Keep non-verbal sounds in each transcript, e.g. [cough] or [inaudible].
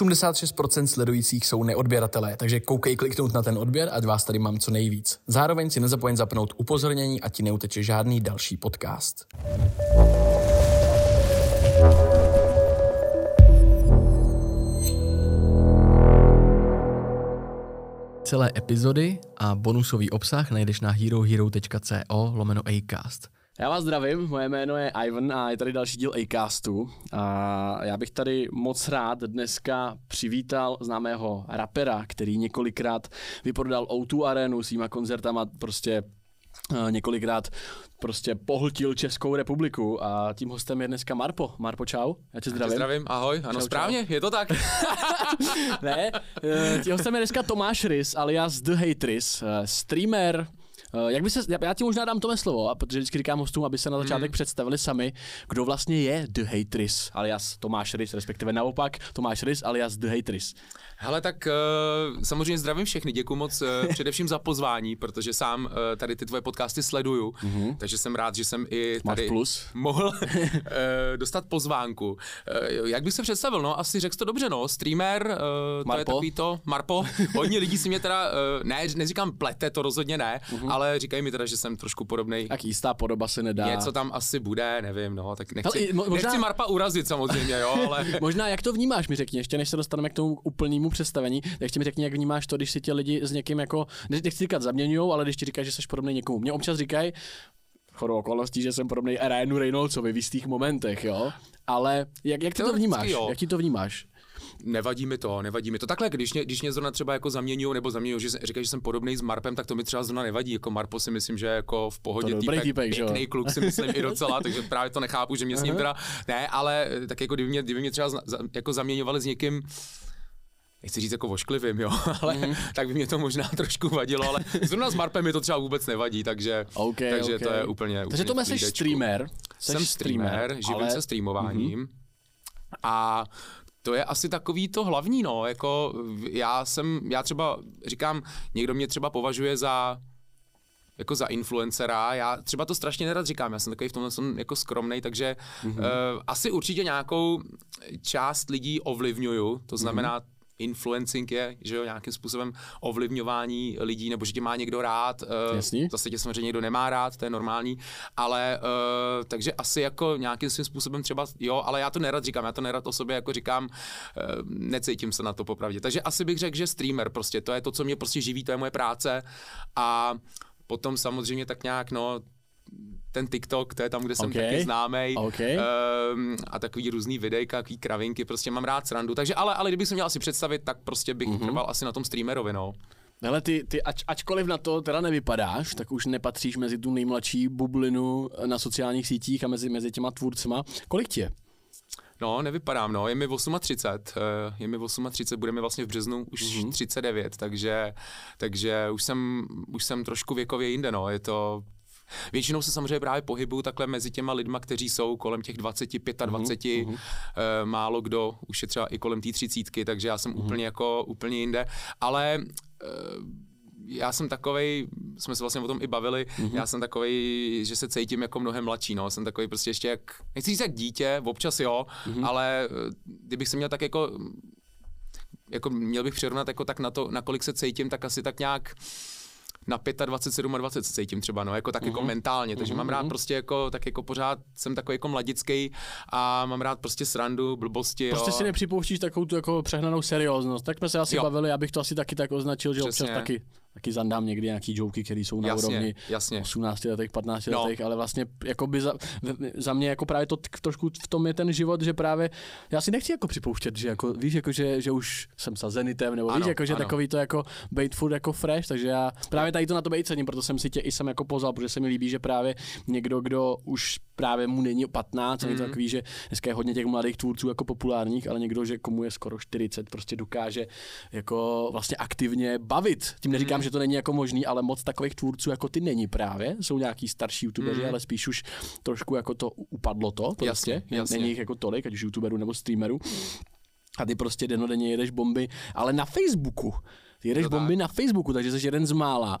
86% sledujících jsou neodběratelé, takže koukej kliknout na ten odběr, ať vás tady mám co nejvíc. Zároveň si nezapomeň zapnout upozornění, ať ti neuteče žádný další podcast. Celé epizody a bonusový obsah najdeš na herohero.co lomeno acast. Já vás zdravím, moje jméno je Ivan a je tady další díl Acastu. A já bych tady moc rád dneska přivítal známého rapera, který několikrát vyprodal O2 arénu svýma koncertama, prostě uh, několikrát prostě pohltil Českou republiku a tím hostem je dneska Marpo. Marpo, čau, já tě zdravím. Tě zdravím, ahoj, ano Čau, správně, čau. je to tak. [laughs] ne, uh, tím hostem je dneska Tomáš Rys alias The Hatris, uh, streamer, jak by se, já- ti možná dám tome slovo, a protože vždycky říkám hostům, aby se na začátek představili sami, kdo vlastně je The Hatris, alias Tomáš Rys, respektive naopak Tomáš Rys, alias The Hatris. Hele, tak uh, samozřejmě zdravím všechny, děkuji moc uh, [laughs] především za pozvání, protože sám tady ty tvoje podcasty sleduju, mm-hmm. takže jsem rád, že jsem i Máš tady plus. mohl [laughs] dostat pozvánku. Jak bych se představil, no, asi řekl to dobře, no, streamer, to je Marpo. takový to, Marpo, [laughs] hodně lidí si mě teda, ne, neříkám plete, to rozhodně ne, mm-hmm. ale říkají mi teda, že jsem trošku podobný. Tak jistá podoba se nedá. Něco tam asi bude, nevím, no, tak nechci, mo- možná- nechci Marpa urazit samozřejmě, jo, ale... [laughs] Možná jak to vnímáš, mi řekni, ještě než se dostaneme k tomu úplnému představení, tak ještě mi řekni, jak vnímáš to, když si tě lidi s někým jako, ne- nechci říkat zaměňují, ale když ti říkají, že jsi podobný někomu. Mě občas říkají, chodou okolností, že jsem podobný Ryanu Reynoldsovi v jistých momentech, jo. Ale jak, jak ty to vnímáš? jo. Jak ti to vnímáš? Nevadí mi to, nevadí mi to. Takhle, když mě, když mě zrovna třeba jako zaměňují, nebo zaměňují, že říkají, že jsem podobný s Marpem, tak to mi třeba zrovna nevadí. Jako Marpo si myslím, že jako v pohodě To týpek, jo? pěkný kluk si myslím i docela, takže právě to nechápu, že mě s ním teda, ne, ale eh, tak jako kdyby mě, kdyby mě třeba za, jako zaměňovali s někým, nechci říct jako vošklivým, jo, [laughs] ale Mhm. tak by mě to možná trošku vadilo, ale zrovna s Marpem mi to třeba vůbec nevadí, takže, OK, takže OK. to je úplně Takže úplně to jsi streamer. Jsem streamer, živím ale- se streamováním. Mm-hmm. A to je asi takový to hlavní, no, jako já jsem, já třeba říkám, někdo mě třeba považuje za jako za influencera, já třeba to strašně nerad říkám, já jsem takový v tomhle jsem jako skromnej, takže mm-hmm. uh, asi určitě nějakou část lidí ovlivňuju, to znamená, mm-hmm. Influencing je, že jo, nějakým způsobem ovlivňování lidí, nebo že tě má někdo rád, uh, Jasný. zase tě samozřejmě někdo nemá rád, to je normální, ale uh, takže asi jako nějakým svým způsobem třeba, jo, ale já to nerad říkám, já to nerad o sobě jako říkám, uh, necítím se na to popravdě. Takže asi bych řekl, že streamer prostě, to je to, co mě prostě živí, to je moje práce a potom samozřejmě tak nějak, no, ten TikTok, to je tam, kde jsem OK. taky známej. OK. Um, a takový různý videjka, takový kravinky, prostě mám rád srandu. Takže ale, ale kdybych se měl asi představit, tak prostě bych Mhm. mm-hmm. trval asi na tom streamerovi, no. Hele, ty, ty ač, ačkoliv na to teda nevypadáš, tak už nepatříš mezi tu nejmladší bublinu na sociálních sítích a mezi, mezi těma tvůrcema. Kolik je? No, nevypadám, no, je mi 38, eh, je mi 38, bude mi vlastně v březnu už Mhm. mm-hmm. 39, takže, takže už jsem, už jsem trošku věkově jinde, no, je to, Většinou se samozřejmě právě pohybuju takhle mezi těma lidma, kteří jsou kolem těch 20, 25, mm-hmm. e, málo kdo už je třeba i kolem té třicítky, takže já jsem mm-hmm. úplně jako úplně jinde, ale e, já jsem takovej, jsme se vlastně o tom i bavili, mm-hmm. já jsem takovej, že se cítím jako mnohem mladší, no, jsem takový prostě ještě jak, nechci říct jak dítě, občas jo, mm-hmm. ale eh, kdybych se měl tak jako, jako měl bych přirovnat jako tak na to, na kolik se cítím, tak asi tak nějak na 25, 27 se cítím třeba, no, jako tak jako mentálně, takže mám rád prostě jako, tak jako pořád jsem takový jako mladický a mám rád prostě srandu, blbosti, Prostě jo. si nepřipouštíš takovou tu jako přehnanou serióznost. Tak jsme se asi Jo. bavili, abych to asi taky tak označil, že Přesně. občas taky, taky zandám někdy nějaký joky, které jsou na Jasně, úrovni jasně. 18 letech, 15 No. letech, ale vlastně jako by za, za, mě jako právě to trošku v tom je ten život, že právě já si nechci jako připouštět, že jako víš, jako že, že už jsem sa zenitem, nebo víš, Ano, jako že ano. takový to jako bait food jako fresh, takže já právě tady to na to bejt cením, proto jsem si tě i jsem jako pozval, protože se mi líbí, že právě někdo, kdo už právě mu není 15, mm. je to Mhm. takový, že dneska je hodně těch mladých tvůrců jako populárních, ale někdo, že komu je skoro 40, prostě dokáže jako vlastně aktivně bavit. Tím neříkám, Mhm. Že to není jako možný, ale moc takových tvůrců jako ty není právě. Jsou nějaký starší youtubeři, Mhm. ale spíš už trošku jako to upadlo to prostě. Jasně, jasně. Není jich jako tolik, ať už youtuberů nebo streamerů. A ty prostě denodenně jedeš bomby, ale na Facebooku. Ty jedeš To tak. bomby na Facebooku, takže jsi jeden z mála.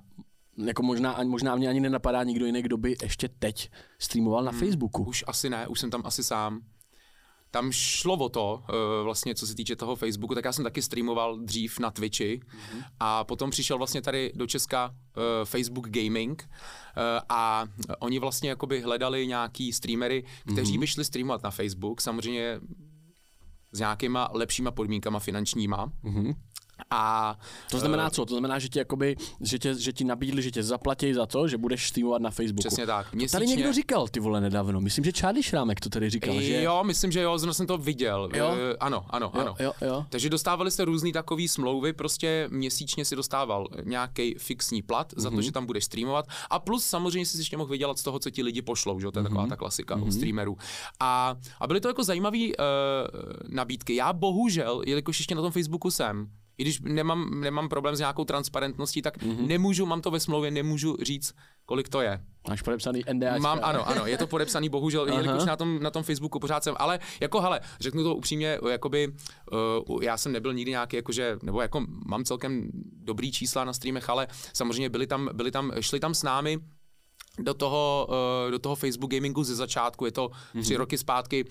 Jako možná, ani- možná mě ani nenapadá nikdo jiný, kdo by ještě teď streamoval na Facebooku. Už asi ne, už jsem tam asi sám. Tam šlo o to, uh, vlastně co se týče toho Facebooku, tak já jsem taky streamoval dřív na Twitchi mm-hmm. a potom přišel vlastně tady do Česka uh, Facebook Gaming uh, a oni vlastně jakoby hledali nějaký streamery, kteří mm-hmm. by šli streamovat na Facebook, samozřejmě s nějakýma lepšíma podmínkama finančníma. Mm-hmm. A to znamená co? To znamená, že ti, jakoby, že, tě, že ti nabídli, že tě zaplatí za to, že budeš streamovat na Facebooku. Přesně tak. Měsíčně... To tady někdo říkal ty vole nedávno. Myslím, že Charlie Šrámek to tady říkal. Že... Jo, myslím, že jo, zrovna jsem to viděl. Jo? Uh, ano, ano, jo, ano. Jo, jo. Takže dostávali se různý takový smlouvy, prostě měsíčně si dostával nějaký fixní plat mm-hmm. za to, mhm. že tam budeš streamovat. A plus samozřejmě si ještě mohl vydělat z toho, co ti lidi pošlou, že to je mm-hmm. taková mhm. ta klasika mm-hmm. u mhm. streamerů. A, a byly to jako zajímavé uh, nabídky. Já bohužel, jelikož ještě na tom Facebooku jsem, i když nemám, nemám problém s nějakou transparentností, tak mm-hmm. nemůžu, mám to ve smlouvě, nemůžu říct, kolik to je. Máš podepsaný NDA. Mám, ano, ano, je to podepsaný, bohužel, jelikož na tom, na tom Facebooku pořád jsem, ale jako hele, řeknu to upřímně, jakoby, uh, já jsem nebyl nikdy nějaký, jakože, nebo jako mám celkem dobrý čísla na streamech, ale samozřejmě byli tam, byli tam, šli tam s námi do toho, uh, do toho Facebook gamingu ze začátku, je to mm-hmm. tři roky zpátky, uh,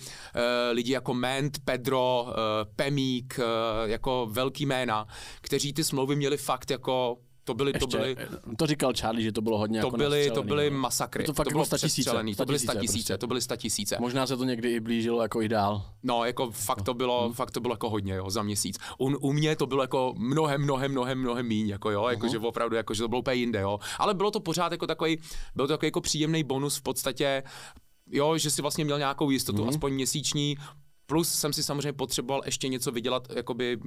lidi jako Ment, Pedro, uh, Pemík, jako velký jména, kteří ty smlouvy měli fakt jako to byly, Ještě, to byly, to říkal Charlie, že to bylo hodně to jako byly, to byly no. masakry. To, fakt to bylo tisíce, to byly sta tisíce, prostě. to byly sta tisíce. Možná se to někdy i blížilo jako ideál. No, jako fakt to bylo, hmm. fakt to bylo jako hodně, jo, za měsíc. U, u mě to bylo jako mnohem, mnohem, mnohem, mnohem míň, jako jo, jako, uh-huh. že opravdu, jako, že to bylo úplně jinde, jo. Ale bylo to pořád jako takový, byl to takový jako příjemný bonus v podstatě, jo, že si vlastně měl nějakou jistotu, mm-hmm. aspoň měsíční, Plus jsem si samozřejmě potřeboval ještě něco vydělat, jakoby,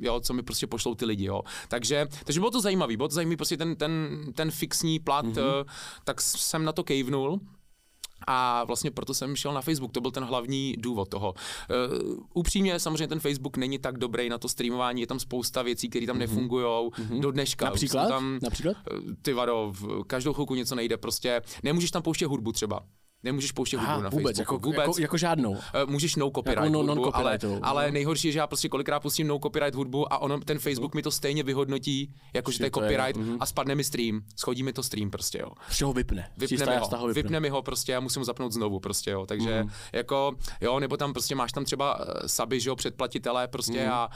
jo, co mi prostě pošlou ty lidi, jo. Takže, takže bylo to zajímavé, bylo to zajímavé prostě ten, ten, ten fixní plat, mm-hmm. tak jsem na to kejvnul. A vlastně proto jsem šel na Facebook, to byl ten hlavní důvod toho. Uh, upřímně, samozřejmě ten Facebook není tak dobrý na to streamování, je tam spousta věcí, které tam mm-hmm. nefungují mm-hmm. do dneška. Například? Tam, Například? Ty vado, v každou chvilku něco nejde, prostě nemůžeš tam pouštět hudbu třeba nemůžeš pouštět hudbu na vůbec, Facebooku. Jako, vůbec. Jako, jako žádnou. Eh, můžeš no copyright jako no, hudbu, ale, ale no. nejhorší je, že já prostě kolikrát pustím no copyright hudbu a ono, ten Facebook mi to stejně vyhodnotí, jako že to je copyright je, a spadne mi stream, schodí mi to stream prostě, jo. Ho vypne. Vypne mi ho, vypne. vypne mi ho prostě a musím ho zapnout znovu prostě, jo. Takže mm. jako, jo, nebo tam prostě máš tam třeba uh, saby, že jo, předplatitele prostě mm. a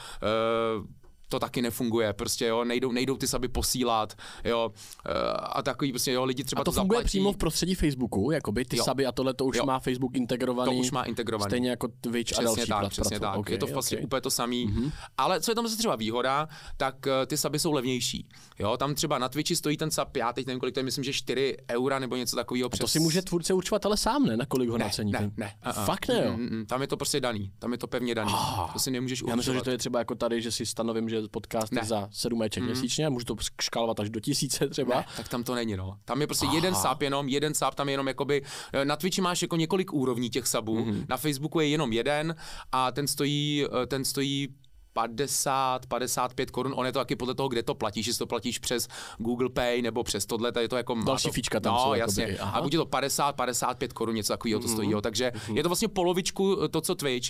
uh, to taky nefunguje, prostě jo, nejdou, nejdou ty saby posílat, jo, eh, a takový prostě, jo, lidi třeba a to, to funguje zaplatí. přímo v prostředí Facebooku, jakoby ty jo. saby a tohle to už jo. má Facebook integrovaný. To už má integrovaný. Stejně jako Twitch přesně a další tak, Přesně tak, okay, je to vlastně okay. úplně to samý, mm-hmm. ale co je tam zase třeba výhoda, tak uh, ty saby jsou levnější, jo, tam třeba na Twitchi stojí ten sub, já teď nevím, kolik to je, myslím, že 4 eura nebo něco takového. Přes... to si může tvůrce určovat ale sám, ne, na kolik ho ne, nacení. Ne, ne, uh-uh. Fakt ne, jo? Mm, mm, tam je to prostě daný, tam je to pevně daný, ah. to si nemůžeš určovat. Já myslím, že to je třeba jako tady, že si stanovím, že podcast ne. za za 7 meček mm. měsíčně a můžu to škálovat až do tisíce třeba. Ne, tak tam to není, no. Tam je prostě Aha. jeden sáp jenom, jeden sáp tam je jenom jakoby, eh, na Twitchi máš jako několik úrovní těch sabů, mm. na Facebooku je jenom jeden a ten stojí, eh, ten stojí 50, 55 korun, on je to taky podle toho, kde to platíš, jestli to platíš přes Google Pay nebo přes tohle, je to jako... Další to, fíčka tam no, jsou. jasně. Jakoby, a buď je to 50, 55 korun, něco takového mm-hmm. to stojí, jo. takže mm-hmm. je to vlastně polovičku eh, to, co Twitch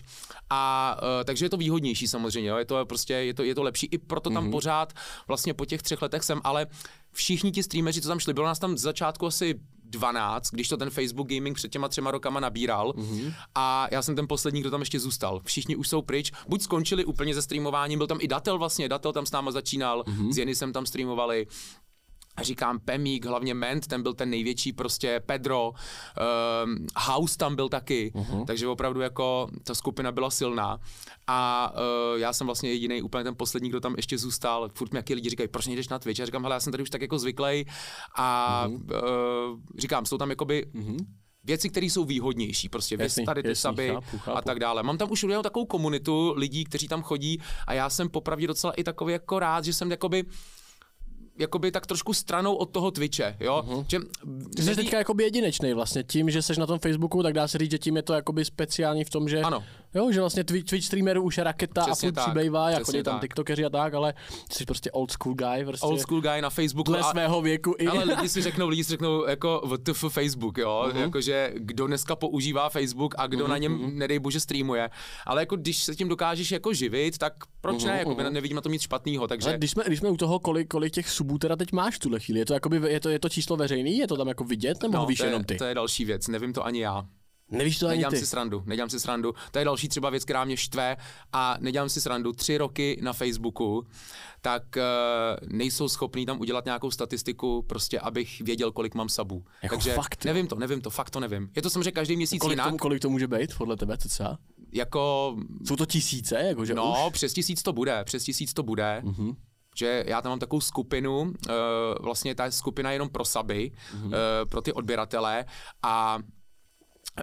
a uh, takže je to výhodnější samozřejmě, jo. je to prostě, je to, je to lepší, i proto tam mm-hmm. pořád vlastně po těch třech letech jsem, ale všichni ti streameři, co tam šli, bylo nás tam z začátku asi 12, když to ten Facebook Gaming před těma třema rokama nabíral mm-hmm. a já jsem ten poslední, kdo tam ještě zůstal. Všichni už jsou pryč, buď skončili úplně ze streamováním, byl tam i Datel vlastně, Datel tam s náma začínal, mm-hmm. s Jenisem tam streamovali, a říkám Pemík, hlavně Ment, ten byl ten největší, prostě Pedro, um, House tam byl taky, uh-huh. takže opravdu jako ta skupina byla silná. A uh, já jsem vlastně jediný úplně ten poslední, kdo tam ještě zůstal, furt mi jaký lidi říkají, proč nejdeš na Twitch, já říkám, hele, já jsem tady už tak jako zvyklý a uh-huh. uh, říkám, jsou tam jakoby uh-huh věci, které jsou výhodnější, prostě. Jasný, tady ty saby a tak dále. Mám tam už udělanou takovou komunitu lidí, kteří tam chodí a já jsem popravdě docela i takový jako rád, že jsem jakoby jakoby tak trošku stranou od toho Twitche, jo. Uh-huh. Že, Ty jsi teďka jakoby jedinečný vlastně, tím, že jsi na tom Facebooku, tak dá se říct, že tím je to jakoby speciální v tom, že, ano. Jo, že vlastně Twitch, Twitch streamerů už je raketa Přesně a furt přibývá, jako chodí tam tiktokeři a tak, ale jsi prostě old school guy, prostě. Old school guy na Facebooku. Dle a, svého věku i. Ale lidi [laughs] si řeknou, lidi si řeknou jako WTF Facebook, jo, uh-huh. jakože kdo dneska používá Facebook a kdo uh-huh. na něm, uh-huh. nedej bože, streamuje. Ale jako když se tím dokážeš jako živit, tak proč uh-huh. ne, jako uh-huh. nevidím na tom nic špatného, takže. Ale když jsme, když jsme u toho, kolik, kolik těch subů teda teď máš tuhle chvíli? Je to, jakoby, je to, je to číslo veřejný? Je to tam jako vidět, nebo no, víš to je, jenom ty? To je další věc, nevím to ani já. Nevíš to ani Nedělám ty. si srandu, nedělám si srandu. To je další třeba věc, která mě štve a nedělám si srandu. Tři roky na Facebooku, tak uh, nejsou schopní tam udělat nějakou statistiku, prostě abych věděl, kolik mám sabů. Jako Takže fakt, nevím to, nevím to, fakt to nevím. Je to samozřejmě každý měsíc Kolik, jinak, tomu, kolik to může být podle tebe, cca? jako, Jsou to tisíce, jakože no, už? přes tisíc to bude, přes tisíc to bude. Mhm. že já tam mám takovou skupinu, uh, vlastně ta skupina je jenom pro saby, Mhm. uh, pro ty odběratele a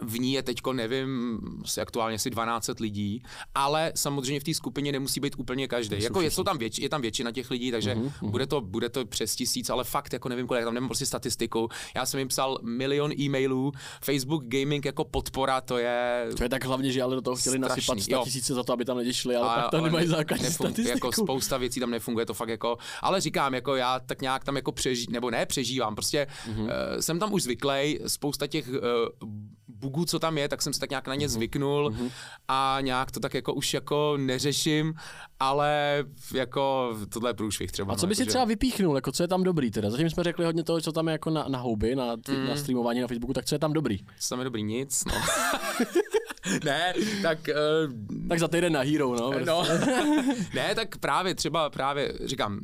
v ní je teďko, nevím, asi aktuálně asi 12 lidí, ale samozřejmě v té skupině nemusí být úplně každý. Jako je, tam věč, je tam většina těch lidí, takže uh-huh, bude, to, bude to přes tisíc, ale fakt jako nevím kolik, tam nemám prostě statistiku. Já jsem jim psal milion e-mailů, Facebook Gaming jako podpora, to je... To je tak hlavně, že ale do toho chtěli Strašný, nasypat 100 jo. tisíce za to, aby tam lidi šli, ale pak tam ale nemají ne- základní nefun- statistiku. Jako spousta věcí tam nefunguje, to fakt jako, ale říkám, jako já tak nějak tam jako přeží, nebo ne přežívám, prostě mm-hmm. uh, jsem tam už zvyklý, spousta těch uh, bugů, co tam je, tak jsem se tak nějak Mhm. na ně zvyknul mm-hmm. a nějak to tak jako už jako neřeším, ale jako tohle je průšvih třeba. A co no, by si třeba vypíchnul, jako co je tam dobrý teda? Zatím jsme řekli hodně toho, co tam je jako na, na houby, na, Mm. na streamování na Facebooku, tak co je tam dobrý? Co tam je dobrý, nic, no. [laughs] ne, tak uh, Tak za týden na Hero, no. No, [laughs] ne, tak právě třeba, právě říkám,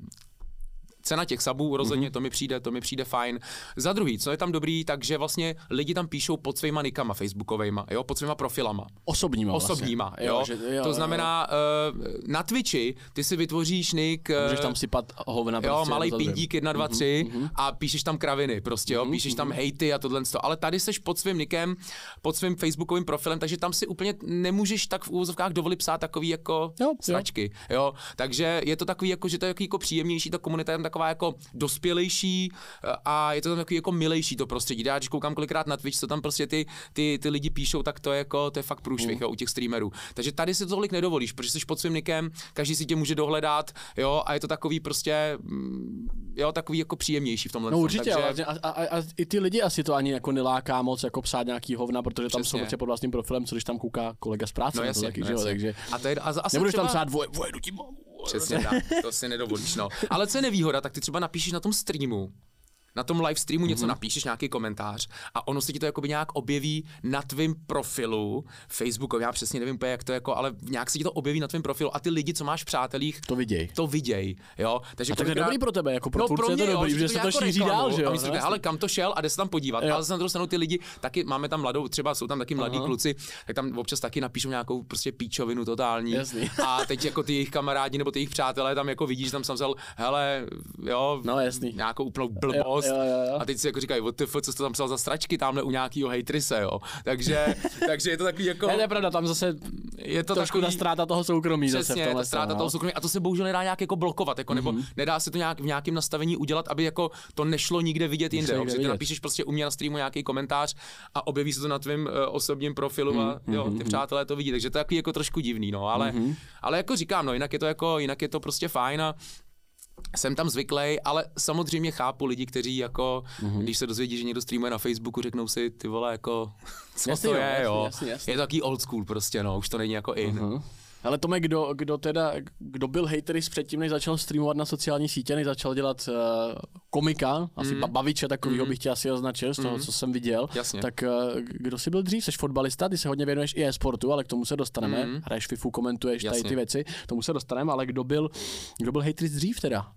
cena těch sabů rozhodně, Mhm. to mi přijde, to mi přijde fajn. Za druhý, co je tam dobrý, takže vlastně lidi tam píšou pod svýma nikama facebookovejma, jo, pod svýma profilama. Osobníma Osobníma, vlastně. jo. že, jo. To znamená, uh, na Twitchi ty si vytvoříš nick, uh, Můžeš tam sypat hovna Jo, prostě malý druhým. pindík 1, 2, 3 a píšeš tam kraviny prostě, jo, píšeš tam hejty a tohle. Ale tady seš pod svým nikem, pod svým facebookovým profilem, takže tam si úplně nemůžeš tak v úvozovkách dovolit psát takový jako Jo, jo. sračky, jo. Takže je to takový jako, že to je jako příjemnější, ta komunita je tam taková jako dospělejší eh, a je to tam takový jako milejší to prostředí. Já když koukám kolikrát na Twitch, co tam prostě ty, ty, ty lidi píšou, tak to je jako, to je fakt průšvih, Mm. jo, u těch streamerů. Takže tady si to tolik nedovolíš, protože jsi pod svým nikem, každý si tě může dohledat, jo, a je to takový prostě, mm, jo, takový jako příjemnější v tomhle. No určitě, Takže, a, a, a, a, i ty lidi asi to ani jako neláká moc jako psát nějaký hovna, protože tam jsou Přesně. prostě pod vlastním profilem, co když tam kouká kolega z práce, No jasně, taky, no že jo, jasně. takže A to je, a, a nebudeš třeba, tam psát dvoje, ti. Přesně tak, to si nedovolíš, no. Ale co je nevýhoda, tak ty třeba napíšeš na tom streamu, na tom live streamu něco napíšeš, nějaký komentář a ono se ti to jakoby nějak objeví na tvém profilu Facebooku, já přesně nevím jak to jako, ale nějak se ti to objeví na tvém profilu a ty lidi, co máš v přátelích, To viděj. to viděj, jo. Takže A tak to je dobrý pro tebe, jako pro no, pro je mě, to dobrý, jo, že se to šíří dál, že jo. A my si říkáme, hele, kam to šel a jde se tam podívat. Jo. Ale zase na druhou stranu ty lidi, taky máme tam mladou, třeba jsou tam taky mladí Aha. kluci, tak tam občas taky napíšou nějakou prostě píčovinu totální. Jasný. A teď jako ty jejich kamarádi nebo ty jejich přátelé tam jako vidíš, tam jsem vzal, hele, jo, No, jasný. nějakou úplnou blbost. Jo, jo, jo, jo. A teď si jako říkají, what the fuck, co jsi to tam psal za stračky tamhle u nějakého hejtrise, jo. Takže, [laughs] takže je to takový jako... Ne, to je pravda, tam zase je to trošku takový, ta ztráta toho soukromí zase v Přesně, tomhle ta ztráta tom, toho no. soukromí. A to se bohužel nedá nějak jako blokovat, jako, nebo Mhm. nedá se to nějak v nějakém nastavení udělat, aby jako to nešlo nikde vidět jinde. Jo, vidět. napíšeš prostě u mě na streamu nějaký komentář a objeví se to na tvém uh, osobním profilu a Mhm, jo, ty přátelé to vidí. Takže to je takový jako trošku divný, no, ale, ale jako říkám, no, jinak je to jako, jinak je to prostě fajn a jsem tam zvyklý, ale samozřejmě chápu lidi, kteří jako, Mhm. když se dozvědí, že někdo streamuje na Facebooku, řeknou si, ty vole, jako, [laughs] co Jasně, to je, jo. jasně, jasně. Je to takový old school prostě, no, už to není jako in. Mhm. Ale Tome, kdo, kdo teda, kdo byl hateris předtím, než začal streamovat na sociální sítě, než začal dělat uh, komika, asi mm. baviče takovýho bych tě asi označil z toho, co jsem viděl, Jasně. tak uh, kdo jsi byl dřív? Jsi fotbalista, ty se hodně věnuješ i e-sportu, ale k tomu se dostaneme. Mm. Hraješ FIFU, komentuješ tady Jasně. ty věci, k tomu se dostaneme, ale kdo byl, kdo byl hateris dřív teda?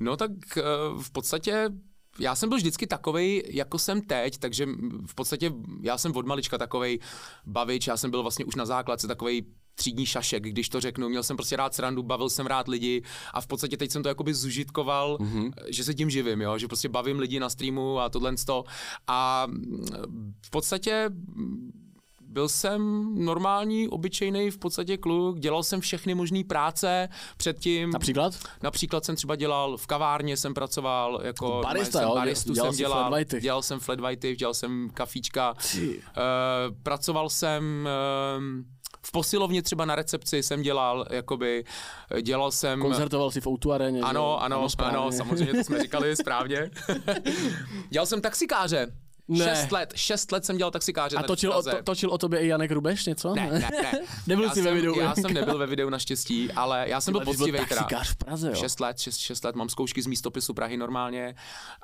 No tak eh, v podstatě já jsem byl vždycky takovej, jako jsem teď, takže v podstatě já jsem od malička takovej bavič, já jsem byl vlastně už na základce takovej třídní šašek, když to řeknu. Měl jsem prostě rád srandu, bavil jsem rád lidi a v podstatě teď jsem to jakoby zužitkoval, mm-hmm. že se tím živím, jo? že prostě bavím lidi na streamu a tohle to. A mm, v podstatě byl jsem normální, obyčejný v podstatě kluk, dělal jsem všechny možné práce předtím. Například? Například jsem třeba dělal v kavárně, jsem pracoval jako Barista, jsem jo? baristu Dělal jsem dělal, flat whitey. dělal jsem flat whitey, dělal jsem kafíčka, uh, pracoval jsem uh, v posilovně třeba na recepci jsem dělal, jakoby, dělal jsem... Koncertoval si v Outu aréně? Ano, ano, správně. ano, samozřejmě, to jsme říkali [laughs] správně. dělal jsem taxikáře. Ne. Šest let, šest let jsem dělal taxikáře A točil o, to, točil o tobě i Janek Rubeš něco? Ne, ne, ne. [laughs] Nebyl já jsi ve jsem, videu. Já jsem nebyl ve videu naštěstí, ale já jsem byl poctivý teda. taxikář v Praze, jo? Šest let, šest, šest let, mám zkoušky z místopisu Prahy normálně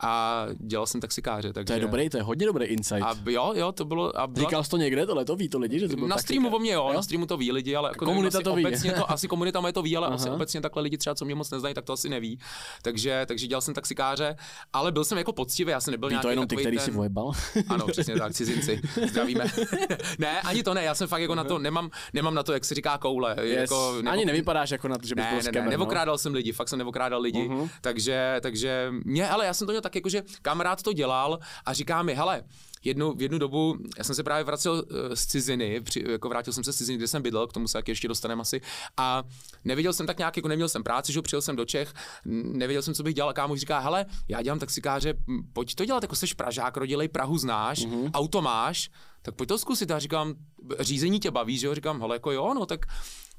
a dělal jsem taxikáře. Takže... To je dobrý, to je hodně dobrý insight. A jo, jo, to bylo... A byla... Říkal jsi to někde, tohle to ví to lidi, že jsi byl na streamu o mě, jo, Jo? na streamu to ví lidi, ale jako Komunita nevím, to ví. obecně to, asi komunita moje to ví, ale [laughs] asi obecně takhle lidi třeba, co mě moc neznají, tak to asi neví. Takže, takže dělal jsem taxikáře, ale byl jsem jako poctivý, já jsem nebyl nějaký to jenom ty, který si vojebal. [laughs] Ano, přesně tak, cizinci. Zdravíme. [laughs] ne, ani to ne, já jsem fakt jako na to, nemám, nemám na to, jak se říká koule. Yes. Jako, nebo- Ani nevypadáš jako na to, že bys ne, byl ne, ne, skamer, no. nevokrádal jsem lidi, fakt jsem nevokrádal lidi, uh-huh. takže, takže mě, ale já jsem to měl tak jako, že kamarád to dělal a říká mi, hele, jednu, v jednu dobu, já jsem se právě vracel uh, z ciziny, při, jako vrátil jsem se z ciziny, kde jsem bydlel, k tomu se taky ještě dostaneme asi, a neviděl jsem tak nějak, jako neměl jsem práci, že přijel jsem do Čech, nevěděl jsem, co bych dělal, a kámoš říká, hele, já dělám taxikáře, pojď to dělat, jako seš Pražák, rodilej Prahu znáš, uh-huh. auto máš, tak pojď to zkusit. A říkám, řízení tě baví, že jo? Říkám, hele, jako jo, no, tak,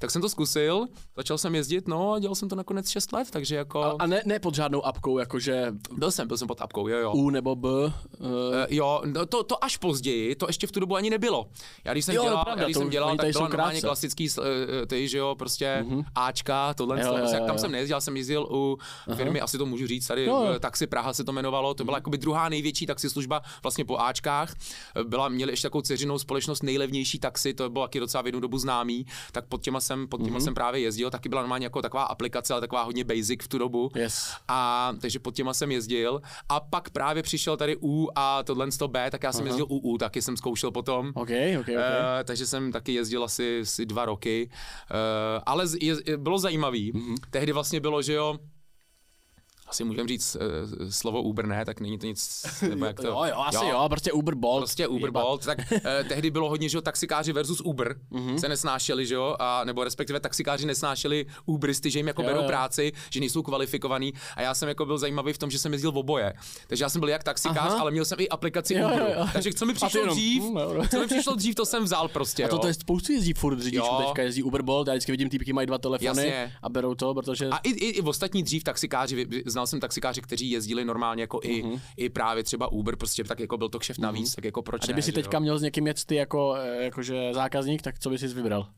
tak jsem to zkusil, začal jsem jezdit, no a dělal jsem to nakonec 6 let, takže jako... A, a ne, ne pod žádnou apkou, jakože Byl jsem, byl jsem pod apkou, jo, jo. U nebo B. Uh, Uh, jo, no to, to až později, to ještě v tu dobu ani nebylo. Já když jsem Jo, dělal, pravda, já, když to jsem dělal tak byla normálně klasický, uh, ty, že jo, prostě mm-hmm. Ačka, tohle, Jo, jo, jo, jo, jo, tam jo. jsem nejezdil, jsem jezdil u firmy, asi to můžu říct, tady Jo, jo. Taxi Praha se to jmenovalo, to byla jakoby druhá největší taxislužba vlastně po Ačkách. Byla, měli ještě takovou dceřinou společnost nejlevnější taxi, to bylo taky docela v jednu dobu známý, tak pod těma jsem, pod těma mm-hmm. jsem právě jezdil, taky byla normálně jako taková aplikace, ale taková hodně basic v tu dobu. Yes. A takže pod těma jsem jezdil. A pak právě přišel tady U a tohle to B, tak já jsem jezdil u U, taky jsem zkoušel potom. OK, OK, OK. Uh, takže jsem taky jezdil asi, asi dva roky. Uh, ale z, je, je- bylo zajímavý. Mm-hmm. Tehdy vlastně bylo, že jo, asi můžeme říct uh, slovo Uber, ne, tak není to nic, [laughs] nebo jak to... jo, jo, asi jo, jo prostě Uber Bolt. Prostě Uber Bolt, tak [laughs] eh, tehdy bylo hodně, že jo, taxikáři versus Uber mm-hmm. se nesnášeli, že jo, a nebo respektive taxikáři nesnášeli Uberisty, že jim jako Jo, berou jo. práci, že nejsou kvalifikovaní a já jsem jako byl zajímavý v tom, že jsem jezdil v oboje. Takže já jsem byl jak taxikář, Aha. ale měl jsem i aplikaci Jo, Uberu. jo, jo. Takže co mi přišlo jenom, dřív, dobro. co mi přišlo dřív, to jsem vzal prostě, A to, to je spoustu jezdí furt řidičů, teďka jezdí Uber Bolt, já vždycky vidím týpky mají dva telefony Jasně. a berou to, protože... A i, i, i ostatní dřív taxikáři, znal jsem taxikáři, kteří jezdili normálně jako i, Mhm. i právě třeba Uber, prostě tak jako byl to kšeft navíc, tak jako proč a kdyby ne, si že jo. teďka měl s někým jet ty jako, eh, jakože zákazník, tak co bys si vybral?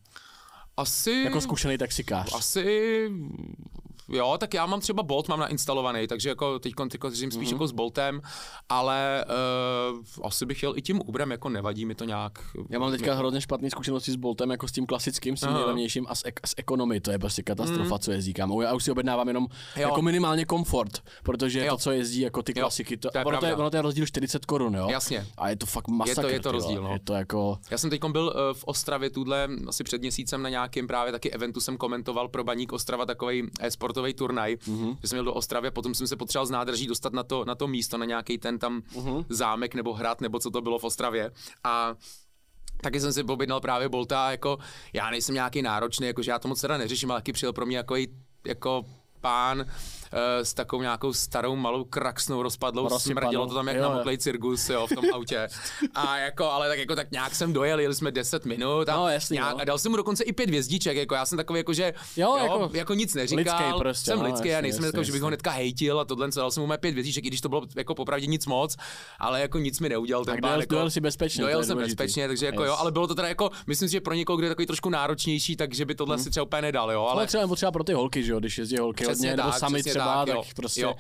Asi... Jako zkušený taxikář. Asi jo, tak já mám třeba Bolt, mám nainstalovaný, takže jako teď řízím spíš mm-hmm. jako s Boltem, ale uh, asi bych jel i tím Uberem, jako nevadí mi to nějak. Já mám teďka hrozně špatné zkušenosti s Boltem, jako s tím klasickým, s tím nejlevnějším a s, ek- s ekonomy, to je prostě katastrofa, co jezdí kámo. Já už si objednávám jenom Jo. jako minimálně komfort, protože Jo. to, co jezdí jako ty Jo, klasiky, to, to je ono, to je, ono to je rozdíl 40 korun, jo? Jasně. A je to fakt masakr. je to ty rozdíl, vole. no. Je to jako... Já jsem teď byl eh, v Ostravě tuhle asi před měsícem na nějakém právě taky eventu jsem komentoval pro Baník Ostrava takový e-sportový turnaj, mm-hmm. že jsem jel do Ostravy a potom jsem se potřeboval z nádrží dostat na to, na to místo, na nějaký ten tam mm-hmm. zámek nebo hrad nebo co to bylo v Ostravě a Taky jsem si objednal právě Bolta, jako já nejsem nějaký náročný, jakože já to moc teda neřeším, ale taky přijel pro mě jako, jako pán eh, s takovou nějakou starou malou kraksnou rozpadlou, Rozsypanou. smrdělo to tam jak Jo, na jo. moklej cirkus, jo, v tom [laughs] autě. A jako, ale tak jako tak nějak jsem dojel, jeli jsme 10 minut a, No, jasný, nějak, no. a dal jsem mu dokonce i pět hvězdiček, jako já jsem takový jako, že Jo, jo, jako jako, nic neříkal, lidský prostě, jsem no, lidský a jasně, nejsem jako, že bych ho hnedka hejtil a tohle, co dal jsem mu mé pět hvězdiček, i když to bylo jako popravdě nic moc, ale jako nic mi neudělal ten Tak pán, dojel- jako, dojel jsi bezpečně, Dojel je jsem důležitý. bezpečně, takže jako Yes. jo, ale bylo to teda jako, myslím si, že pro někoho, kdo je takový trošku náročnější, takže by tohle si třeba úplně nedal, jo, Ale ale třeba pro ty holky, že jo, když jezdí holky Přesně nebo tak, sami třeba, tak, tak, jo, prostě, jo.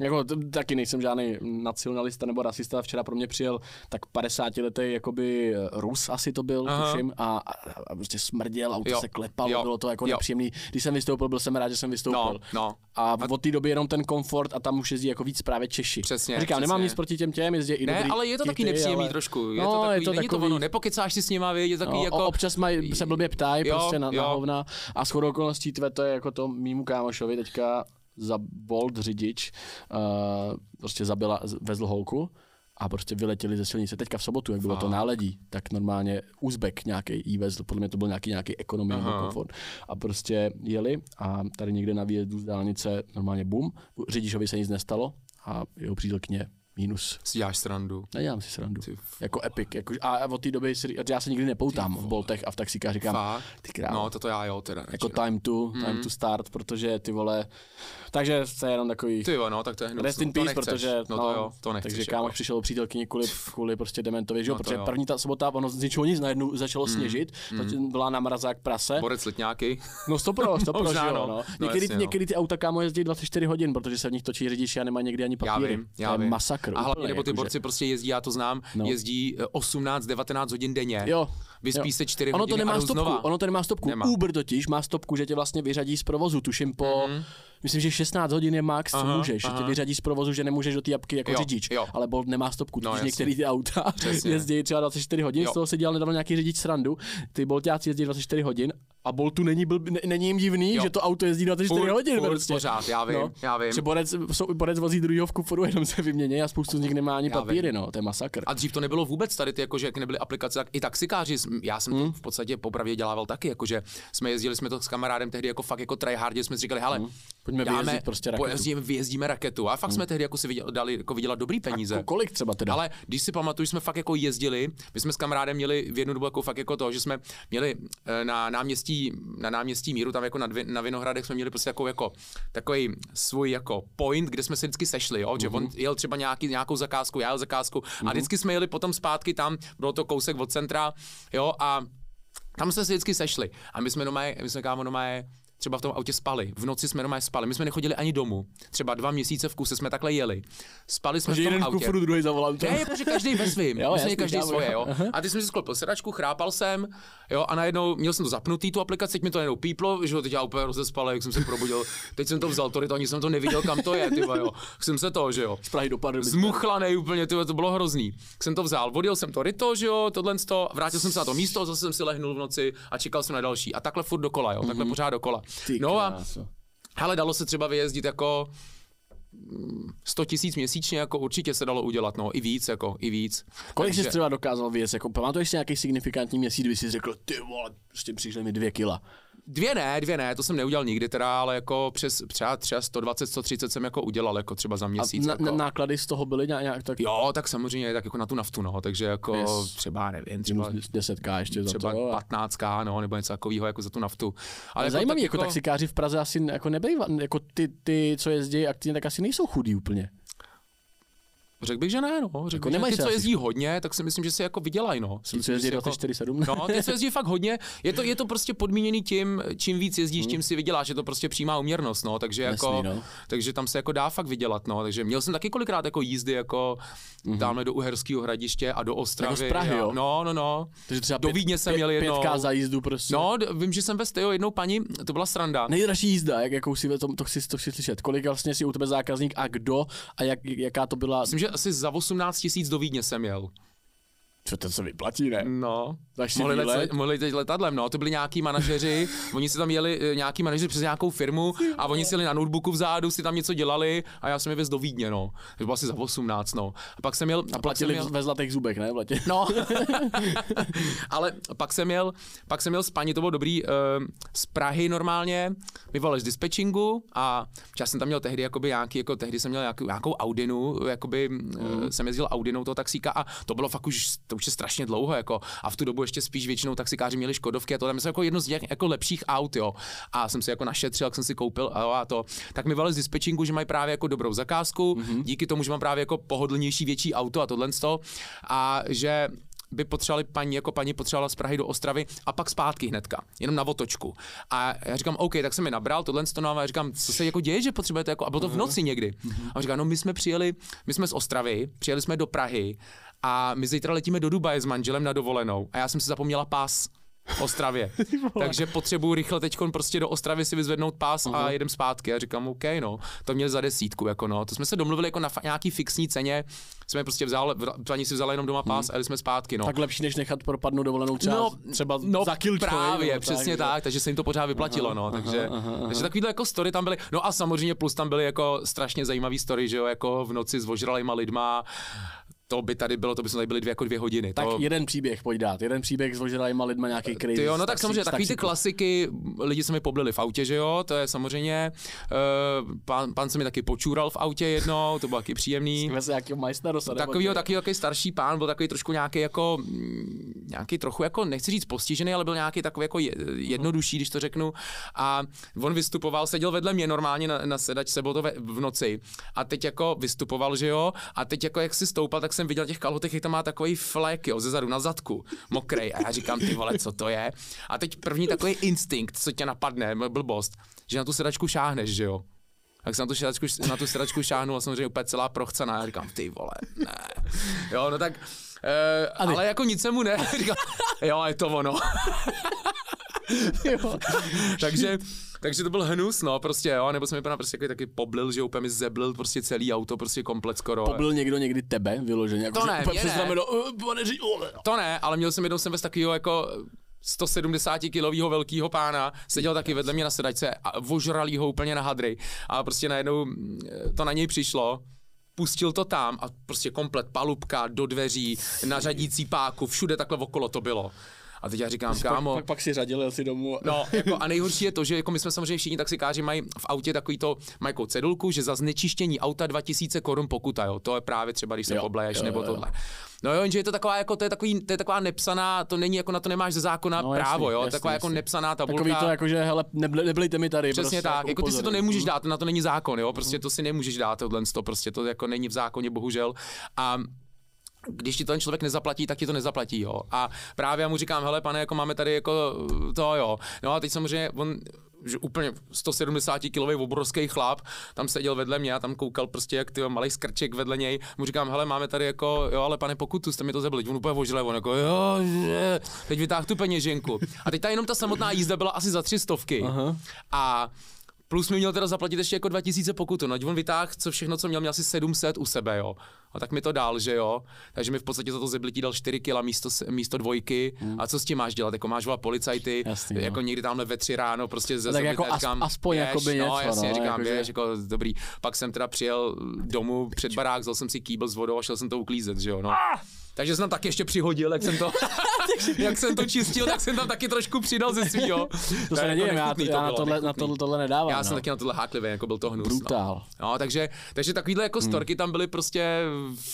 jako taky nejsem žádný nacionalista nebo rasista, včera pro mě přijel tak 50 letý jakoby eh, Rus asi to byl, Aha. tuším, a, a, a prostě smrděl, auto Jo, se klepalo, jo, bylo to jako jo. nepříjemný. Když jsem vystoupil, byl jsem rád, že jsem vystoupil. no, no. A od té doby jenom ten komfort a tam už jezdí jako víc právě Češi. Přesně, A Říkám, nemám přesně. nic proti těm těm, jezdí i Ne, dobrý ale je to taky kity, nepříjemný ale... trošku. Je no, to takový, je to není takový... to ono, nepokecáš si s nima, je takový No, jako... občas mají, se blbě ptají prostě na, na hovna. A shodou okolností tve, to je jako to mýmu kámošovi teďka za Bolt řidič, uh, prostě zabila, vezl holku a prostě vyletěli ze silnice. Teďka v sobotu, jak bylo to náledí, tak normálně Uzbek nějaký jí vezl, podle mě to byl nějaký, nějaký ekonomie nebo komfort. A prostě jeli a tady někde na výjezdu z dálnice normálně bum, řidičovi se nic nestalo a jeho přítelkyně Minus. Si děláš srandu. Nedělám si srandu. Ty Jako epic. Jako, a od té doby si, já se nikdy nepoutám v boltech a v taxíkách říkám, Fakt? ty krávo. No, toto já jo, teda. jako radši, no. time to, time to start, protože ty vole, takže to je jenom takový Ty jo, no, tak to je hnus. rest in peace, nechceš. protože, No to jo, to nechceš. takže jako. kámoš přišel přítelkyni kvůli, kvůli prostě dementovi, že jo, No to protože jo. první ta sobota, ono z ničeho nic, najednou začalo sněžit, zatím byla na mrazák prase, Borec letňáky. no stopro, stopro, [laughs] že jo, no. no. No, jasně, no. některý ty auta kámo jezdí 24 hodin, protože se v nich točí řidiči a nemají někdy ani Já papíry. vím, já to je vím. Masakr. A hlavně, úplně, nebo ty jakože- borci prostě jezdí, já to znám, No. jezdí eh, 18-19 hodin denně. Jo. Vyspí jo. se 4 ono to hodiny nemá a stopku, znova. ono to nemá stopku. Nemá. Uber totiž má stopku, že tě vlastně vyřadí z provozu, tuším po, myslím, že 16 hodin je max, co Aha, můžeš, že tě aha. vyřadí z provozu, že nemůžeš do té apky jako Jo, řidič, jo. ale Bolt nemá stopku, No, no, jasně. některé ty auta [laughs] Přesně. jezdí třeba 24 hodin, Jo. z toho se dělal nedávno nějaký řidič srandu, ty Boltáci jezdí 24 hodin a Boltu není, blb, ne, není jim divný, Jo. že to auto jezdí 24 Furt, hodin. furt, prostě. pořád, já vím, já vím. Že borec, jsou- borec vozí druhýho v kuforu, [laughs] jenom se vymění a spoustu z nich nemá ani Já papíry, vím. no, to je masakr. A dřív to nebylo vůbec tady, ty, jakože jak nebyly aplikace, tak i taxikáři, já jsem Hmm. to v podstatě popravdě dělával taky, jakože jsme jezdili jsme to s kamarádem tehdy jako fakt jako tryhardě, jsme si říkali, hele, Pojďme dáme, vyjezdit prostě raketu. Hmm. pojezdíme, vyjezdíme raketu. A fakt jsme tehdy jako si viděl, dali jako vydělat dobrý peníze. Ko- Kolik třeba teda? Ale když si pamatuju, jsme fakt jako jezdili, my jsme s kamarádem měli v jednu dobu jako fakt jako to, že jsme měli eh, na náměstí, na náměstí Míru, tam jako na, dvě, na Vinohradech jsme měli prostě jako, jako takový svůj jako point, kde jsme se vždycky sešli, jo? že on jel třeba nějaký, nějakou zakázku, já jel zakázku a vždycky jsme jeli potom zpátky tam, bylo to kousek od centra, jo, a tam jsme se vždycky sešli. A my jsme doma, my jsme kámo doma třeba v tom autě spali. V noci jsme doma spali. My jsme nechodili ani domů. Třeba dva měsíce v kuse jsme takhle jeli. Spali jsme že v tom jeden autě. kufru, druhý za volantem. Ne, protože každý ve svým. [laughs] Jo, jasný, každý kámo, svoje, jo. A ty jsem si sklopil sedačku, chrápal jsem, jo, a najednou měl jsem to zapnutý, tu aplikaci, teď mi to najednou píplo, že jo, teď já úplně rozespal, jak jsem se probudil. Teď jsem to vzal, to, to ani jsem to neviděl, kam to je, ty vole, jo. Jsem se to, že jo. Z Prahy do Pardubic. Zmuchlanej úplně, ty vole, to bylo hrozný. Jsem to vzal, vodil jsem to ryto, že jo, tohle to, vrátil jsem se na to místo, zase jsem si lehnul v noci a čekal jsem na další. A takhle furt dokola, jo, takhle pořád dokola. Ty No a kráso. Hele, dalo se třeba vyjezdit jako mm, 100 tisíc měsíčně, jako určitě se dalo udělat, no, i víc, jako, i víc. Kolik jsi Takže- třeba dokázal vyjet? Jako, pamatuješ si nějaký signifikantní měsíc, kdy jsi řekl, ty vole, prostě přišly mi dvě kila. Dvě ne, dvě ne, to jsem neudělal nikdy teda, ale jako přes třeba, třeba 120, 130 jsem jako udělal, jako třeba za A měsíc. na, jako. náklady z toho byly nějak, tak Jo, tak samozřejmě, tak jako na tu naftu, no, takže jako Yes. třeba, nevím, třeba, minus 10k ještě za třeba to. jo, a- 15k, no, nebo něco takového jako za tu naftu. Ale zajímavý, jako, jako taxikáři v Praze asi jako nebejva, jako ty, ty, co jezdí aktivně, tak asi nejsou chudí úplně. Řekl bych, že ne, no. Řekl Jako bych, že ty, co asi- jezdí hodně, tak si myslím, že si jako vydělají, no. Ty, co jezdí si jako- 24-7. No, ty se jezdí fakt hodně. Je to, je to prostě podmíněný tím, čím víc jezdíš, tím si vyděláš. Je to prostě přímá uměrnost, no. Takže jako, Jasný, no. takže tam se jako dá fakt vydělat, no. Takže měl jsem taky kolikrát jako jízdy jako mm-hmm. tamhle do Uherského hradiště a do Ostravy. Jako z Prahy, jo? No, no, no. Takže třeba Do Vídně jsem pět- jel jednou. Pětka za jízdu prostě. No, vím, že jsem ve Stejo jednou paní, to byla sranda. Nejdražší jízda, jak, jakou si, to, to, chci, to chci slyšet. Kolik vlastně si u tebe zákazník a kdo a jak, jaká to byla, Myslím, že asi za 18 tisíc do Vídně jsem jel. Co to se vyplatí, ne? No. Mohli, výlet? let, mohli teď letadlem, no, to byli nějaký manažeři, [laughs] oni si tam jeli, eh, nějaký manažeři přes nějakou firmu a oni si jeli na notebooku vzadu, si tam něco dělali a já jsem je vez do Vídně, no. To bylo asi za 18, no. A pak jsem jel... A pak jsem platili jel, ve zlatých zubech, ne? Platili. No, [laughs] ale pak jsem jel, pak jsem jel s paní, to bylo dobrý, uh, z Prahy normálně, mi volali z dispatchingu a já jsem tam měl tehdy jakoby nějaký, jako tehdy jsem měl nějakou, nějakou Audinu, jakoby mm. uh, jsem jezdil Audinou toho taxíka a to bylo fakt už, to už je strašně dlouho, jako a v tu dobu ještě spíš většinou taxikáři měli Škodovky a to tam jako jedno z těch jako lepších aut, jo. A jsem si jako našetřil, jak jsem si koupil a, to. Tak mi volali z dispatchingu, že mají právě jako dobrou zakázku, mm-hmm. díky tomu, že mám právě jako pohodlnější větší auto a tohle z toho a že by potřebovali paní, jako paní potřebovala z Prahy do Ostravy a pak zpátky hnedka, jenom na otočku. A já říkám, OK, tak jsem mi nabral tohle to no, a já říkám, co se jako děje, že potřebujete jako, a bylo to v noci někdy. A on říká, no my jsme přijeli, my jsme z Ostravy, přijeli jsme do Prahy a my zítra letíme do Dubaje s manželem na dovolenou a já jsem si zapomněla pás v Ostravě. [laughs] Takže potřebuji rychle teď prostě do Ostravy si vyzvednout pás a jedem zpátky. A říkám, OK, no, to měl za desítku, jako no. To jsme se domluvili jako na fa- nějaký fixní ceně. Jsme prostě vzal, paní si vzala jenom doma pás a jeli jsme zpátky, no. Tak lepší, než nechat propadnout dovolenou třeba, No, třeba no za kilčko. právě, nebo přesně že? tak, takže se jim to pořád vyplatilo, no, takže, takže takovýhle jako story tam byly, no a samozřejmě plus tam byly jako strašně zajímavý story, že jo, jako v noci s ožralýma lidma, to by tady bylo, to by jsme tady byli dvě jako dvě hodiny. Tak to... jeden příběh, pojď dát. Jeden příběh s ožralýma lidma nějaký crazy. Ty jo, no tak taxi- samozřejmě, takový ty klasiky, lidi se mi poblili v autě, že jo, to je samozřejmě, uh, pán, pán se mi taky počůral v autě jednou, to bylo taky příjemný. Jsme se nějakého majstarosa. nebo Takovýho, co? takový, takový starší pán, byl takový trošku nějaký jako, mm, nějaký trochu jako, nechci říct postižený, ale byl nějaký takový jako je- jednodušší, když to řeknu. A on vystupoval, seděl vedle mě normálně na, na sedačce, bylo to ve, v noci. A teď jako vystupoval, že jo, a teď jako jak si stoupal, tak jsem viděl těch kalhotech, jak tam má takový flek, jo, ze zadu na zadku, mokrej. A já říkám, ty vole, co to je? A teď první takový instinkt, co tě napadne, blbost, že na tu sedačku šáhneš, že jo. Tak jsem na tu sedačku, na tu sedačku šáhnul a samozřejmě úplně celá prochcaná. Já říkám, ty vole, ne. Jo, no tak, uh, ale jako nic se mu ne. [laughs] Říkám, jo, je to ono. [laughs] Takže, takže to byl hnus, no, prostě, jo, nebo jsem vypadal prostě jako taky poblil, že úplně mi zeblil prostě celý auto, prostě komplet skoro. Pobyl někdo někdy tebe vyloženě? Jako, To že ne, úplně ne. "Uh, pane ři- uh." To ne, ale měl jsem jednou jsem bez takového jako 170 kilového velkého pána, seděl taky vedle mě na sedačce a vožralý ho úplně na hadry. A prostě najednou mm, to na něj přišlo, pustil to tam a prostě komplet palubka do dveří, na řadící páku, všude takhle okolo to bylo. A teď já říkám, kámo, Pak, pak, pak si řadil, jel si domů. No, jako a nejhorší je to, že jako my jsme samozřejmě všichni taxikáři mají v autě takový to, mají jako cedulku, že za znečištění auta 2000 korun pokuta, jo. To je právě třeba, když se Jo, pobleješ jo, nebo jo, tohle. No jo, jenže je to taková jako, to je, takový, to je taková nepsaná, to není jako na to nemáš ze zákona No, no, jasný, právo, jo, jasný, taková jako jasný. nepsaná tabulka. Takový to jako, že hele, nebyli, nebyli mi tady. Přesně prostě, tak, jako ty si to nemůžeš dát, na to není zákon, jo, prostě to si nemůžeš dát tohle, to prostě to jako není v zákoně, bohužel. A když ti to ten člověk nezaplatí, tak ti to nezaplatí, jo. A právě já mu říkám, hele, pane, jako máme tady jako to, jo. No a teď samozřejmě on že úplně 170 kilový obrovský chlap, tam seděl vedle mě a tam koukal prostě jak ty malý skrček vedle něj. Mu říkám, hele, máme tady jako, jo, ale pane, pokutu jste mi to zabili. On úplně ožile, on jako, jo, že. Teď vytáhl tu peněženku. A teď ta jenom ta samotná jízda byla asi za tři stovky. Aha. A Plus mi měl teda zaplatit ještě jako 2000 pokutu. No, on vytáhl, co všechno, co měl, měl asi 700 u sebe, jo. A tak mi to dal, že jo. Takže mi v podstatě za to zeblití dal 4 kila místo, místo dvojky. A co s tím máš dělat? Jako máš volat policajty, Hmm. Jasný, no. jako někdy tamhle ve tři ráno, prostě ze No tak jako as- říkám, aspoň běž, jakoby no, něco, jasně, no, říkám, jakože- běž, jako dobrý. Pak jsem teda přijel domů před barák, vzal jsem si kýbl s vodou a šel jsem to uklízet, že jo, no. Takže jsem tam taky ještě přihodil, jak jsem to, [laughs] [laughs] jak jsem to čistil, tak jsem tam taky trošku přidal ze svýho. [laughs] To se jako nedivím, já, nechutný já na, tohle, na tohle, tohle nedávám. Já no. jsem taky na tohle háklivý, jako byl to hnus. Brutál. No. no. takže, takže takovýhle jako storky tam byly prostě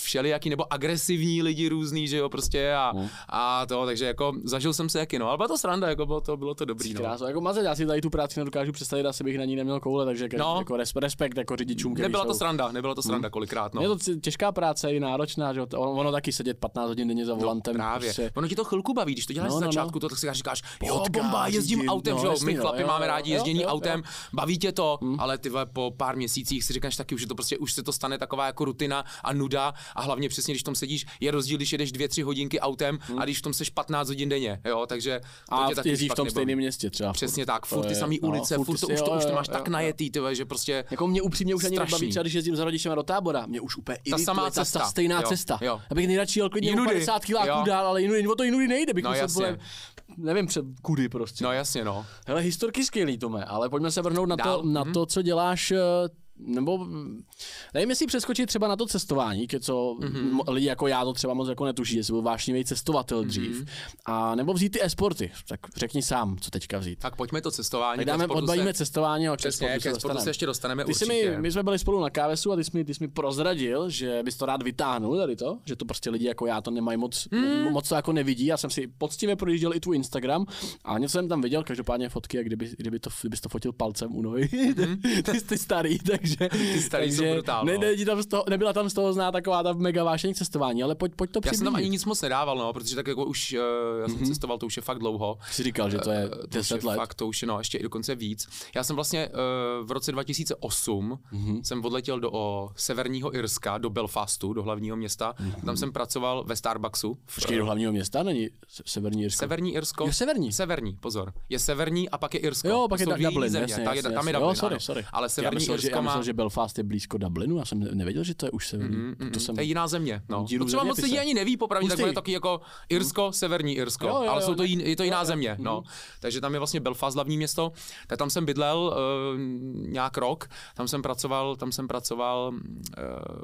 všelijaký, nebo agresivní lidi různý, že jo, prostě a, a to, takže jako zažil jsem se jaký, no, ale byla to sranda, jako bylo to, bylo to dobrý, no. Krásno. Jako mazet, já si tady tu práci nedokážu představit, asi bych na ní neměl koule, takže no. No. jako res- respekt jako řidičům, Nebyla to sranda, nebyla to sranda kolikrát, no. Je to těžká práce, i náročná, že jo? ono taky sedět 15 hodin denně za volantem. Právě. Prostě. Ono ti to chvilku baví, když to děláš No, no, no, no, no. začátku, to tak si říkáš, jo, bomba, jezdím řídit, autem, no, že jo, my no, chlapi jo, máme jo, rádi jo, jezdění jo, jo. autem, baví tě to, ale ty po pár měsících si říkáš taky, už je to prostě, už se to stane taková jako rutina a nuda a hlavně přesně, když v tom sedíš, je rozdíl, když jedeš dvě, tři hodinky autem a když v tom seš 15 hodin denně, jo, takže to A tě taky jezdíš v tom stejném městě třeba. Přesně tak, furt ty samý no, ulice, furt to, už to, jo, už to jo, máš jo, tak jo. najetý, že prostě Jako mě upřímně už ani nebaví, třeba když jezdím za rodičem do tábora, mě už úplně irituje samá ta, cesta. ta stejná Jo, cesta. jo. Já bych nejradši jel klidně Jinudy. 50 kiláků dál, ale jinudy, o to jinudy nejde, bych No, musel, vole, nevím, před kudy prostě. No jasně, no. Hele, historky skvělý, Tome, ale pojďme se vrhnout na to, Dál, na mhm. to, co děláš, eh, nebo mm, nevím, jestli přeskočit třeba na to cestování, ke co Mhm. mm-hmm. lidi jako já to třeba moc jako netuší, jestli byl vášnivý cestovatel dřív, Mhm. a nebo vzít ty e-sporty, tak řekni sám, co teďka vzít. Tak pojďme to cestování. Tak dáme, odbavíme se, cestování a Přesně, ke sportu dostaneme. se ještě dostaneme Ty jsi mi, my jsme byli spolu na kávesu a ty jsi mi, ty jsi mi prozradil, že bys to rád vytáhnul tady to, že to prostě lidi jako já to nemají moc, Hmm. moc to jako nevidí. Já jsem si poctivě projížděl i tvůj Instagram a něco jsem tam viděl, každopádně fotky, jak kdyby, kdyby to, kdybys to fotil palcem u nohy. [laughs] ty, ty starý, takže... [laughs] Ty Hmm. starý jsou brutál, ne, no. ne, tam z toho, nebyla tam z toho znát taková ta mega vášeň cestování, ale pojď, pojď to Já jsem tam ani nic moc nedával, no, protože tak jako už, uh, já jsem cestoval, to už je fakt dlouho. Jsi říkal, že to je Eh, to 10 let. Fakt, to už je no, ještě i dokonce víc. Já jsem vlastně uh, v roce 2008 mm-hmm. jsem odletěl do o, severního Irska, do Belfastu, do hlavního města. Mm-hmm. Tam jsem pracoval ve Starbucksu. V, Počkej, do hlavního města není se- severní Irsko. Severní Irsko. Jo, severní. Severní, pozor. Je severní a pak je Irsko. Jo, pak je jsou Dublin, země. jasně, tak jasně, tam je. Dublin, Jo, sorry, sorry. Ale severní Irsko má... myslel, že Belfast je blízko Dublinu, já jsem nevěděl, že to je už severní. Mm, mm, to, jsem... to je jiná země. No. To třeba moc lidí ani neví, popravdě, tak je taky jako Irsko, mm. severní Irsko, jo, jo, jo, ale jsou to jin, je to jiná jo, země. Mm. No. Takže tam je vlastně Belfast hlavní město, tak tam jsem bydlel uh, nějak rok, tam jsem pracoval, tam jsem pracoval uh,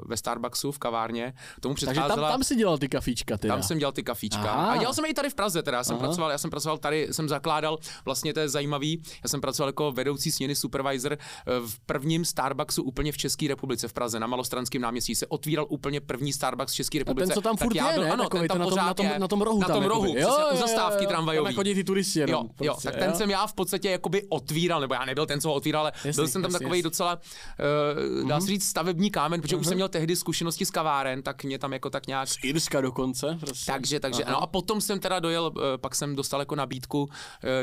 ve Starbucksu v kavárně. Tomu Takže tam, tam si dělal ty kafíčka, teda. Tam jsem dělal ty kafíčka. Aha. A dělal jsem i tady v Praze, teda já jsem Aha. pracoval, já jsem pracoval tady, jsem zakládal, vlastně to je zajímavý, já jsem pracoval jako vedoucí směny supervisor eh, v prvním Starbucksu úplně v České republice v Praze na Malostranském náměstí se otvíral úplně první Starbucks v České republice. A ten, co tam furt tak je, byl, ne? Ano, ten tam na, tom, na, tom, na tom rohu. Na tom rohu, jo, jo, u zastávky tramvajový. chodí ty turisti jenom, jo, jo, prostě, tak ten jo? jsem já v podstatě jakoby otvíral, nebo já nebyl ten, co ho otvíral, ale jasný, byl jsem tam jasný, takový jasný. docela, uh, dá se mhm. říct, stavební kámen, protože už jsem mhm. měl tehdy zkušenosti z kaváren, tak mě tam jako tak nějak... Z Irska dokonce, prostě. Takže, takže, no a potom jsem teda dojel, pak jsem dostal jako nabídku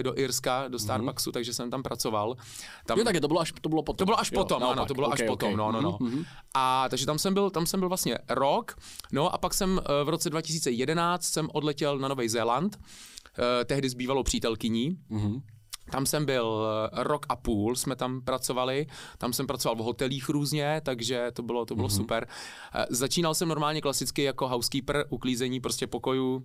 do Irska, do mhm. Starbucksu, takže jsem tam pracoval. Tam, jo, tak to bylo až, to bylo potom. To bylo až potom, jo, ano, to bylo okay, až potom, okay. no, no, no. Mm-hmm. A takže tam jsem byl, tam jsem byl vlastně rok, no a pak jsem eh, v roce 2011 jsem odletěl na Nový Zéland, eh, tehdy s bývalou přítelkyní. Mm-hmm. Tam jsem byl eh, rok a půl, jsme tam pracovali, tam jsem pracoval v hotelích různě, takže to bylo, to bylo mm-hmm. super. Začínal jsem normálně klasicky jako housekeeper, uklízení prostě pokojů,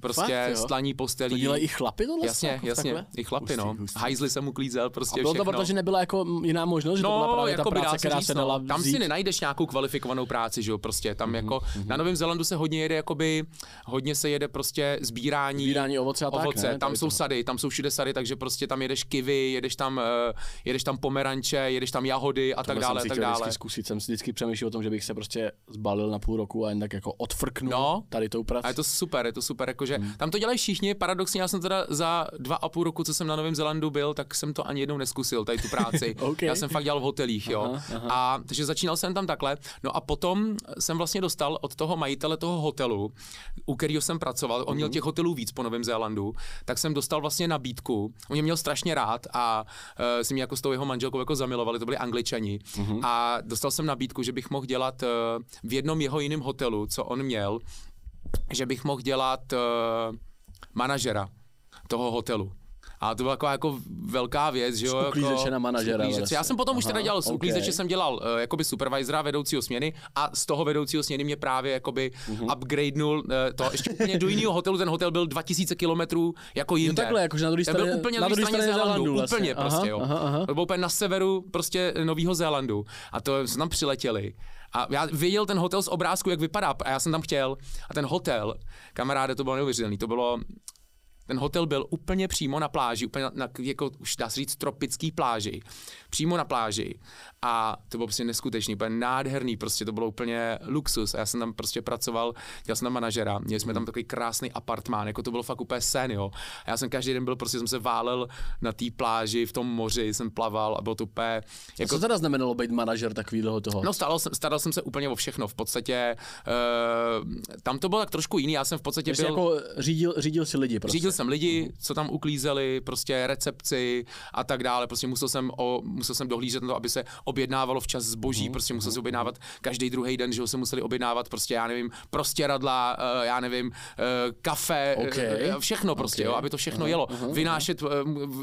prostě Fakt, stlaní postelí. To dělají i chlapy tohle? Jasně, jako jasně, takhle? i chlapy, hustý, no. Hustý. Hajzly jsem uklízel, prostě A bylo všechno. to proto, že nebyla jako jiná možnost, že no, to byla právě jako ta práce, která se no. dala no. Tam si nenajdeš nějakou kvalifikovanou práci, že jo, prostě tam mm-hmm, jako, mm-hmm. na Novém Zélandu se hodně jede, jakoby, hodně se jede prostě sbírání, sbírání ovoce a ovoce. tak, ne? Tam jsou sady, tam jsou všude sady, takže prostě tam jedeš kivy, jedeš tam, uh, jedeš tam pomeranče, jedeš tam jahody a tak dále, tak dále. zkusit, jsem si vždycky přemýšlel o tom, že bych se prostě zbalil na půl roku a jen tak jako odfrknul no, tady tou prací. A je to super, je to super, jakože hmm. tam to dělají všichni, paradoxně já jsem teda za dva a půl roku, co jsem na Novém Zelandu byl, tak jsem to ani jednou neskusil, tady tu práci. [laughs] okay. Já jsem fakt dělal v hotelích, jo. Aha, aha. A takže začínal jsem tam takhle. No a potom jsem vlastně dostal od toho majitele toho hotelu, u kterého jsem pracoval, on měl mhm. těch hotelů víc po Novém Zélandu, tak jsem dostal vlastně nabídku. On mě měl strašně rád a uh, si mě jako s tou jeho manželkou jako zamilovali, to byli angličani. Uh-huh. A dostal jsem nabídku, že bych mohl dělat uh, v jednom jeho jiném hotelu, co on měl, že bych mohl dělat uh, manažera toho hotelu. A to byla taková jako velká věc, že jo? Jako, na manažera. Vlastně. Já jsem potom Aha, už teda dělal, z okay. jsem dělal uh, jakoby supervisora vedoucího směny a z toho vedoucího směny mě právě jakoby uh-huh. upgradenul uh, to ještě úplně do jiného hotelu, ten hotel byl 2000 kilometrů jako jinde. Jo takhle, jakože na druhé straně, byl úplně na druhé straně Zélandu, vlastně. úplně aha, prostě, jo. Aha, aha. To bylo úplně na severu prostě Nového Zélandu a to jsme tam přiletěli. A já viděl ten hotel z obrázku, jak vypadá, a já jsem tam chtěl. A ten hotel, kamaráde, to bylo neuvěřitelné. To bylo ten hotel byl úplně přímo na pláži, úplně na, na jako už dá se říct tropický pláži, přímo na pláži a to bylo prostě neskutečný, úplně nádherný, prostě to bylo úplně luxus a já jsem tam prostě pracoval, dělal jsem tam manažera, měli jsme tam takový krásný apartmán, jako to bylo fakt úplně sen, jo. A já jsem každý den byl, prostě jsem se válel na té pláži, v tom moři, jsem plaval a bylo to úplně... Jako... A co teda znamenalo být manažer takového toho? No staral jsem, staral jsem se úplně o všechno, v podstatě uh, tam to bylo tak trošku jiný, já jsem v podstatě byl... jako řídil, řídil si lidi prostě. Řídil jsem lidi, co tam uklízeli, prostě recepci a tak dále, prostě musel jsem, o, musel jsem dohlížet na to, aby se objednávalo včas zboží, mm. prostě musel se objednávat každý druhý den, že ho se museli objednávat prostě, já nevím, prostě radla, uh, já nevím, uh, kafe, okay. uh, všechno prostě, okay. jo, aby to všechno jelo. Vynášet,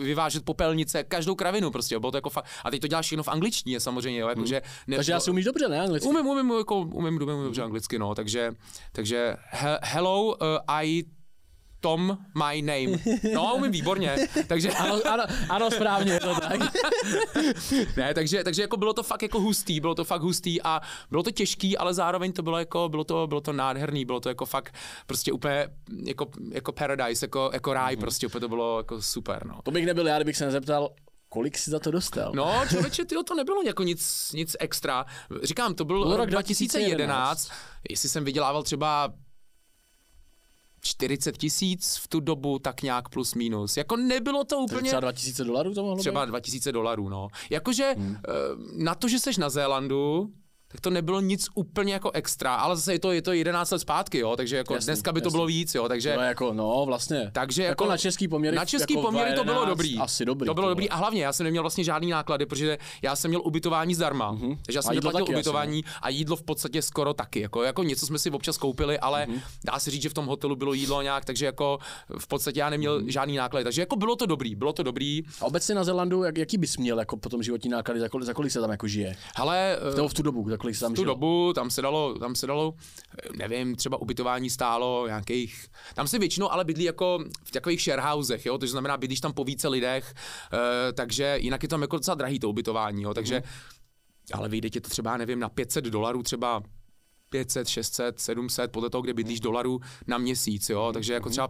vyvážet popelnice, každou kravinu prostě, jo, bylo to jako fakt. A teď to děláš všechno v angličtině samozřejmě, jo, jakože. Ne, takže já si umíš dobře, ne, anglicky? Umím, umím, jako, umím, umím, umím dobře anglicky, no, takže, takže he, hello, uh, I Tom My Name. No, umím výborně. Takže... ano, ano, ano, správně, to tak. [laughs] ne, takže, takže jako bylo to fakt jako hustý, bylo to fakt hustý a bylo to těžký, ale zároveň to bylo jako, bylo to, bylo to nádherný, bylo to jako fakt prostě úplně jako, jako paradise, jako, jako ráj, mm-hmm. prostě úplně to bylo jako super, no. To bych nebyl já, kdybych se nezeptal, kolik si za to dostal? No, člověče, tyjo, to nebylo jako nic, nic extra. Říkám, to byl rok 2011. 2011. Jestli jsem vydělával třeba 40 tisíc v tu dobu, tak nějak plus minus. Jako nebylo to úplně... Třeba 2000 dolarů to mohlo Třeba být? 2000 dolarů, no. Jakože hmm. Eh, na to, že seš na Zélandu, tak to nebylo nic úplně jako extra, ale zase je to, je to 11 let zpátky, jo, takže jako Jasný, dneska by to jasný. bylo víc, jo, takže No, jako, no, vlastně. takže jako, jako, na český poměry. na český jako poměry to bylo 2011 dobrý. Asi dobrý. To bylo ty dobrý a hlavně já jsem neměl vlastně žádný náklady, protože já jsem měl ubytování zdarma. Mm-hmm. Takže já jsem neplatil ubytování a jídlo v podstatě skoro taky. Jako, jako něco jsme si občas koupili, ale Mhm. mm-hmm. dá se říct, že v tom hotelu bylo jídlo nějak, takže jako v podstatě já neměl Mhm. mm-hmm. žádný náklady. Takže jako bylo to dobrý, bylo to dobrý. A obecně na Zelandu, jak, jaký bys měl jako potom životní náklady, za kolik, za kolik se tam jako žije? Ale Nebo v tu dobu, kolik tam v tu žilo? dobu tam se dalo, tam se dalo, nevím, třeba ubytování stálo nějakých, tam se většinou ale bydlí jako v takových sharehousech, jo, to znamená bydlíš tam po více lidech, eh, takže jinak je tam jako docela drahý to ubytování, jo, takže, ale vyjde ti to třeba, nevím, na 500 dolarů třeba 500, 600, 700, podle toho, kde bydlíš dolarů na měsíc, jo, takže jako třeba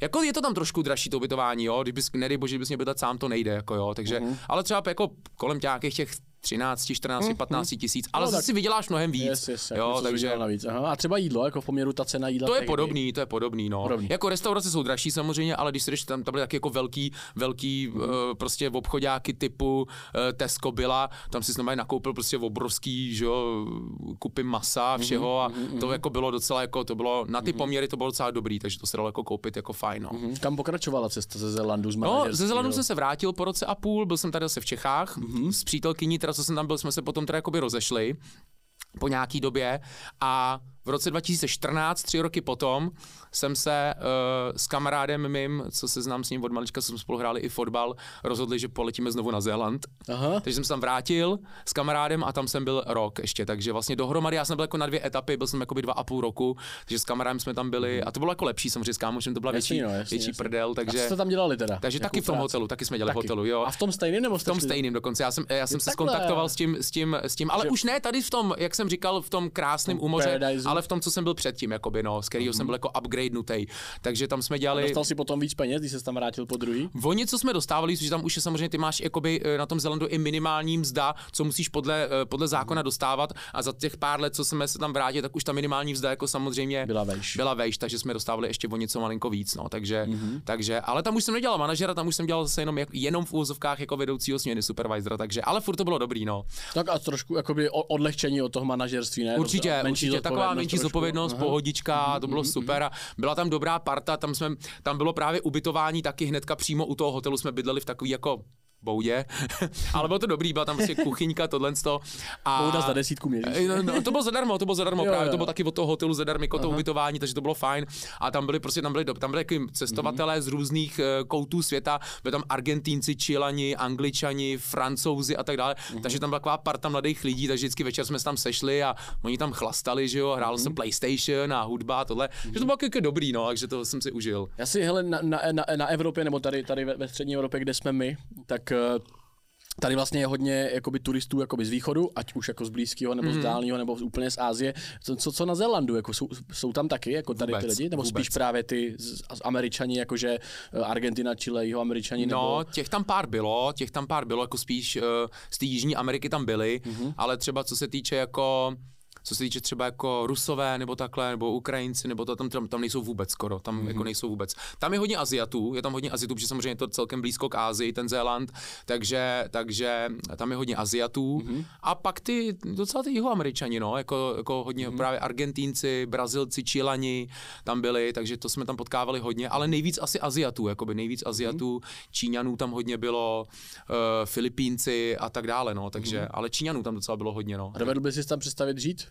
jako je to tam trošku dražší to ubytování, jo, kdybys, nedej bože, kdybys mě bydlet sám, to nejde, jako jo, takže, ale třeba jako kolem nějakých těch 13, 14, 15 tisíc, ale No, zase si vyděláš mnohem víc, Yes, yes, jo, jsi takže navíc. Aha. A třeba jídlo, jako v poměru ta cena jídla. to je podobný, to je podobný, no. Podobný. Jako restaurace jsou dražší samozřejmě, ale když jdeš tam, tam byly taky jako velký, velký Mhm. uh, prostě obchodáky typu uh, Tesco byla, tam si znamená nakoupil prostě obrovský, že jo, kupy masa Mhm, a všeho a to jako bylo docela jako, to bylo, na ty poměry to bylo docela dobrý, takže to se dalo jako koupit jako fajn, no. Mhm. Kam pokračovala cesta ze Zelandu z No, ze Zelandu jsem se vrátil po roce a půl, byl jsem tady zase v Čechách Mhm. s přítelkyní, teda co jsem tam byl, jsme se potom teda jakoby rozešli po nějaký době a v roce 2014, tři roky potom, jsem se uh, s kamarádem mým, co se znám s ním od malička, jsme spolu hráli i fotbal, rozhodli, že poletíme znovu na Zéland. Aha. Takže jsem se tam vrátil s kamarádem a tam jsem byl rok ještě, takže vlastně dohromady já jsem byl jako na dvě etapy, byl jsem jako by dva a půl roku, takže s kamarádem jsme tam byli a to bylo jako lepší, samozřejmě s kámošem to byla Jasný, větší, no, jasný, větší jasný. prdel, A co takže, jste tam dělali teda? takže Jakou taky v tom práci? hotelu, taky jsme dělali Taky. hotelu, jo. A v tom stejném nebo V tom stejným dokonce, já jsem, já jsem se skontaktoval s tím, s tím, s tím ale Že- už ne tady v tom, jak jsem říkal, v tom krásném u moře, Ale v tom, co jsem byl předtím, jakoby, no, z kterého jsem byl jako upgradenutý. Takže tam jsme dělali... Dostal si potom víc peněz, když se tam vrátil po druhý? Oni, co jsme dostávali, že tam už je samozřejmě, ty máš jakoby eh, na tom Zelandu i minimální mzda, co musíš podle, eh, podle zákona dostávat a za těch pár let, co jsme se tam vrátili, tak už ta minimální mzda jako samozřejmě Byla vejš. byla vejš, takže jsme dostávali ještě o něco malinko víc, no, takže, Mhm. mm-hmm. takže, ale tam už jsem nedělal manažera, tam už jsem dělal zase jenom, jenom v úvozovkách jako vedoucího směny supervisora, takže, ale furt to bylo dobrý, no. Tak a trošku jakoby o- odlehčení od toho manažerství, ne? Určitě, Menší určitě, taková menší trošku. zodpovědnost, Aha. pohodička, to bylo super a byla tam dobrá parta, tam jsme, tam bylo právě ubytování taky hnedka přímo u toho hotelu jsme bydleli v takový jako boudě, [laughs] ale bylo to dobrý, byla tam prostě [laughs] kuchyňka, tohle to. A... Bouda za desítku měříš. Eh, No, no, to bylo zadarmo, to bylo zadarmo, [laughs] Jo, právě jo. to bylo taky od toho hotelu zadarmo, jako to ubytování, takže to bylo fajn. A tam byli prostě, tam byli, tam byli takový cestovatelé z různých eh, koutů světa, byli tam Argentínci, Čilani, Angličani, Francouzi a tak dále. Takže tam byla taková parta mladých lidí, takže vždycky večer jsme se tam sešli a oni tam chlastali, že jo, hrálo se PlayStation a hudba a tohle. Že to bylo jako dobrý, no, takže to jsem si užil. Já si, hele, na, na, na, na Evropě, nebo tady, tady ve, ve střední Evropě, kde jsme my, tak eh, tady vlastně je hodně jakoby, turistů jakoby z východu, ať už jako z blízkého, nebo Mhm. z dálného, nebo z- úplně z Ázie. Co, co, co na Zélandu, jako jsou, jsou tam taky jako tady Vůbec, ty lidi, nebo vůbec. spíš právě ty z, z Američani, jakože eh, Argentina, Chile, jeho Američani, No, nebo... těch tam pár bylo, těch tam pár bylo, jako spíš uh, z té Jižní Ameriky tam byly, mm-hmm. ale třeba co se týče jako co se týče třeba jako Rusové nebo takhle, nebo Ukrajinci, nebo to tam, tam, tam nejsou vůbec skoro, tam mm-hmm. jako nejsou vůbec. Tam je hodně Aziatů, je tam hodně Aziatů, protože samozřejmě je to celkem blízko k Ázii, ten Zéland, takže, takže tam je hodně Aziatů. Mm-hmm. A pak ty, docela ty jihoameričani, no, jako, jako hodně mm-hmm. právě Argentínci, Brazilci, Čilani tam byli, takže to jsme tam potkávali hodně, ale nejvíc asi Aziatů, jakoby nejvíc Aziatů, mm-hmm. Číňanů tam hodně bylo, uh, Filipínci a tak dále, no, takže, mm-hmm. ale Číňanů tam docela bylo hodně, no. A dovedl bys si tam představit žít?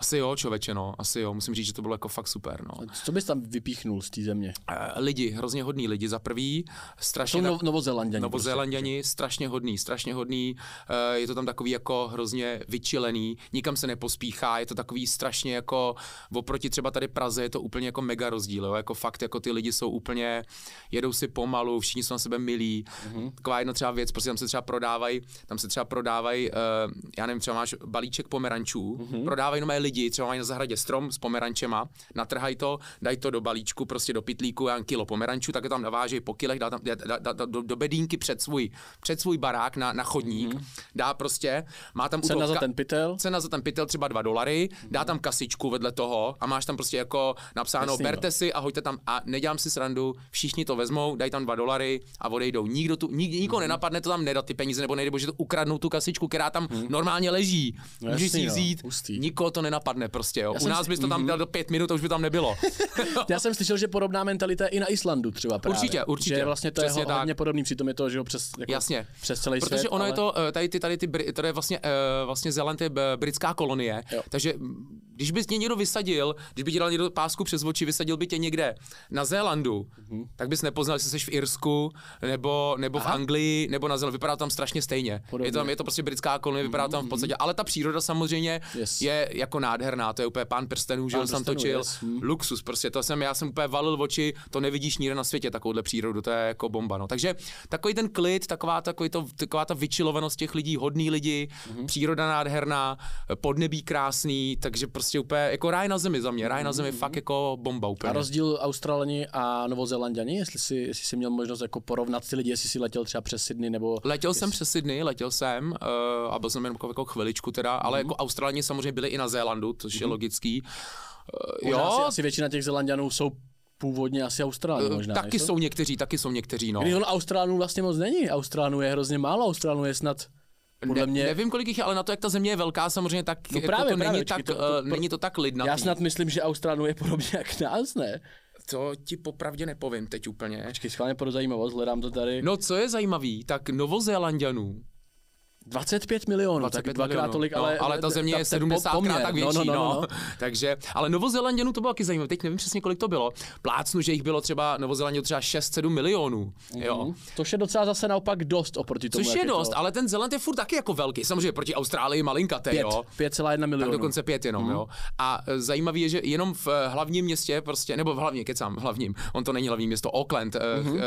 Asi jo, člověče, no, asi jo, musím říct, že to bylo jako fakt super, no. Co bys tam vypíchnul z té země? Eh, Lidi, hrozně hodní lidi za prvý, strašně tak- no, Novozélanděni. Novozélanděni, strašně hodný, strašně hodný, eh, je to tam takový jako hrozně vyčilený, nikam se nepospíchá, je to takový strašně jako, oproti třeba tady Praze je to úplně jako mega rozdíl, jo? jako fakt jako ty lidi jsou úplně, jedou si pomalu, všichni jsou na sebe milí, mm-hmm. taková jedna třeba věc, prostě tam se třeba prodávají, tam se třeba prodávají, uh, já nevím, třeba máš balíček pomerančů, mm-hmm. prodávají jenom lidi, třeba mají na zahradě strom s pomerančema, natrhají to, dají to do balíčku, prostě do pitlíku, já kilo pomerančů, tak je tam navážejí po kilech, dá tam dá, dá, dá, do, do, bedínky před svůj, před svůj barák na, na chodník, mm-hmm. dá prostě, má tam cena za ten pytel, cena za ten pytel třeba 2 dolary, mm-hmm. dá tam kasičku vedle toho a máš tam prostě jako napsáno, Jasný, berte si a hoďte tam a nedělám si srandu, všichni to vezmou, dají tam 2 dolary a odejdou. Nikdo tu, nik, nikoho mm-hmm. nenapadne to tam nedat ty peníze, nebo nejde, že to ukradnou tu kasičku, která tam mm-hmm. normálně leží. No, Můžeš si ji vzít, no, nikoho to nenapadne prostě. Jo. U nás bys to tam mm-hmm. dal do pět minut, to už by tam nebylo. [laughs] Já jsem slyšel, že podobná mentalita je i na Islandu třeba právě. Určitě, určitě. Že vlastně to Přesně je hodně podobný, přitom je to, že jo, přes, jako Jasně. přes celý Protože svět. ono ale... je to, eh, tady ty, tady ty, tady je vlastně, uh, vlastně Zeland je britská kolonie, jo. takže když bys tě někdo vysadil, když by ti dal někdo pásku přes oči, vysadil by tě někde na Zélandu, mm-hmm. tak bys nepoznal, jestli jsi v Irsku, nebo, nebo v Anglii, nebo na Zélandu. Vypadá tam strašně stejně. Je, tam, je to prostě britská kolonie, vypadá mm-hmm. tam v mhm. podstatě. Ale ta příroda samozřejmě yes. je jako nádherná. To je úplně pán prstenů, že jsem točil. Yes. Mm. Luxus, prostě to jsem, já jsem úplně valil v oči, to nevidíš nikde na světě, takovouhle přírodu, to je jako bomba. No. Takže takový ten klid, taková, takový to, taková ta vyčilovanost těch lidí, hodný lidi, mm-hmm. příroda nádherná, podnebí krásný, takže prostě úplně jako ráj na zemi za mě, ráj na zemi mm-hmm. fakt jako bomba úplně. A rozdíl Australani a Novozélanděni, jestli si, jestli si měl možnost jako porovnat ty lidi, jestli si letěl třeba přes Sydney nebo... Letěl jestli... jsem přes Sydney, letěl jsem uh, a byl jsem jen jako, jako chviličku teda, mm-hmm. ale jako Australani samozřejmě byli i na Zélandu, což mm-hmm. je mhm. logický. Uh, jo. Asi, asi většina těch Zelandianů jsou původně asi Austrálů eh, možná. Taky jsou někteří, taky jsou někteří, no. Když on Austrálů vlastně moc není. Austrálů je hrozně málo, Austrálů je snad podle mě... Ne, nevím, kolik jich je, ale na to, jak ta země je velká, samozřejmě tak no právě, jako to, právě, není, tak, to, to, uh, není to tak lidnatý. Já snad myslím, že Austrálů je podobně jak nás, ne? To ti popravdě nepovím teď úplně. Počkej, schválně pro zajímavost, hledám to tady. No, co je zajímavý, tak Novozélandianů 25 milionů, 25 tak dvakrát milionů. tolik, no, ale, ale ta země ta, je 70 krát tak větší, no, no, no, no. no. Takže, ale Novozélanděnů to bylo taky zajímavé, teď nevím přesně, kolik to bylo. Plácnu, že jich bylo třeba Novozélanděnů třeba 6-7 milionů. Mm-hmm. Jo. To je docela zase naopak dost oproti tomu. Což je dost, to... ale ten Zeland je furt taky jako velký. Samozřejmě proti Austrálii malinkaté, jo. 5,1 milionů. Tak dokonce 5 jenom, mm-hmm. jo. A e, zajímavé je, že jenom v e, hlavním městě, prostě, nebo v hlavně, kecám, v hlavním, on to není hlavní město, Auckland, mm-hmm.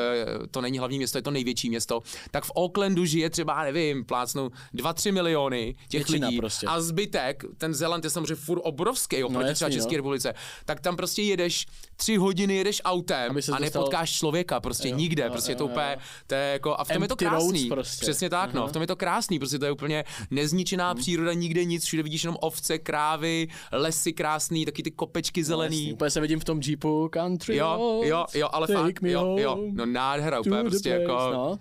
to není hlavní město, je to největší město, tak v Aucklandu žije třeba, nevím, plácnu 2-3 miliony miliony těch Většina lidí prostě. a zbytek, ten Zeland je samozřejmě furt obrovský oproti no, třeba České no. republice, tak tam prostě jedeš tři hodiny jedeš autem a nepotkáš dostal... člověka, prostě jo, nikde, jo, prostě jo, to úplně, to je jako, a v tom je to krásný, prostě. přesně tak, uh-huh. no, v tom je to krásný, prostě to je úplně nezničená uh-huh. příroda, nikde nic, všude vidíš jenom ovce, krávy, lesy krásný, taky ty kopečky zelený. No, úplně se vidím v tom jeepu country Jo, jo, jo, ale fakt, jo, jo, no nádhera, úplně prostě jako... No.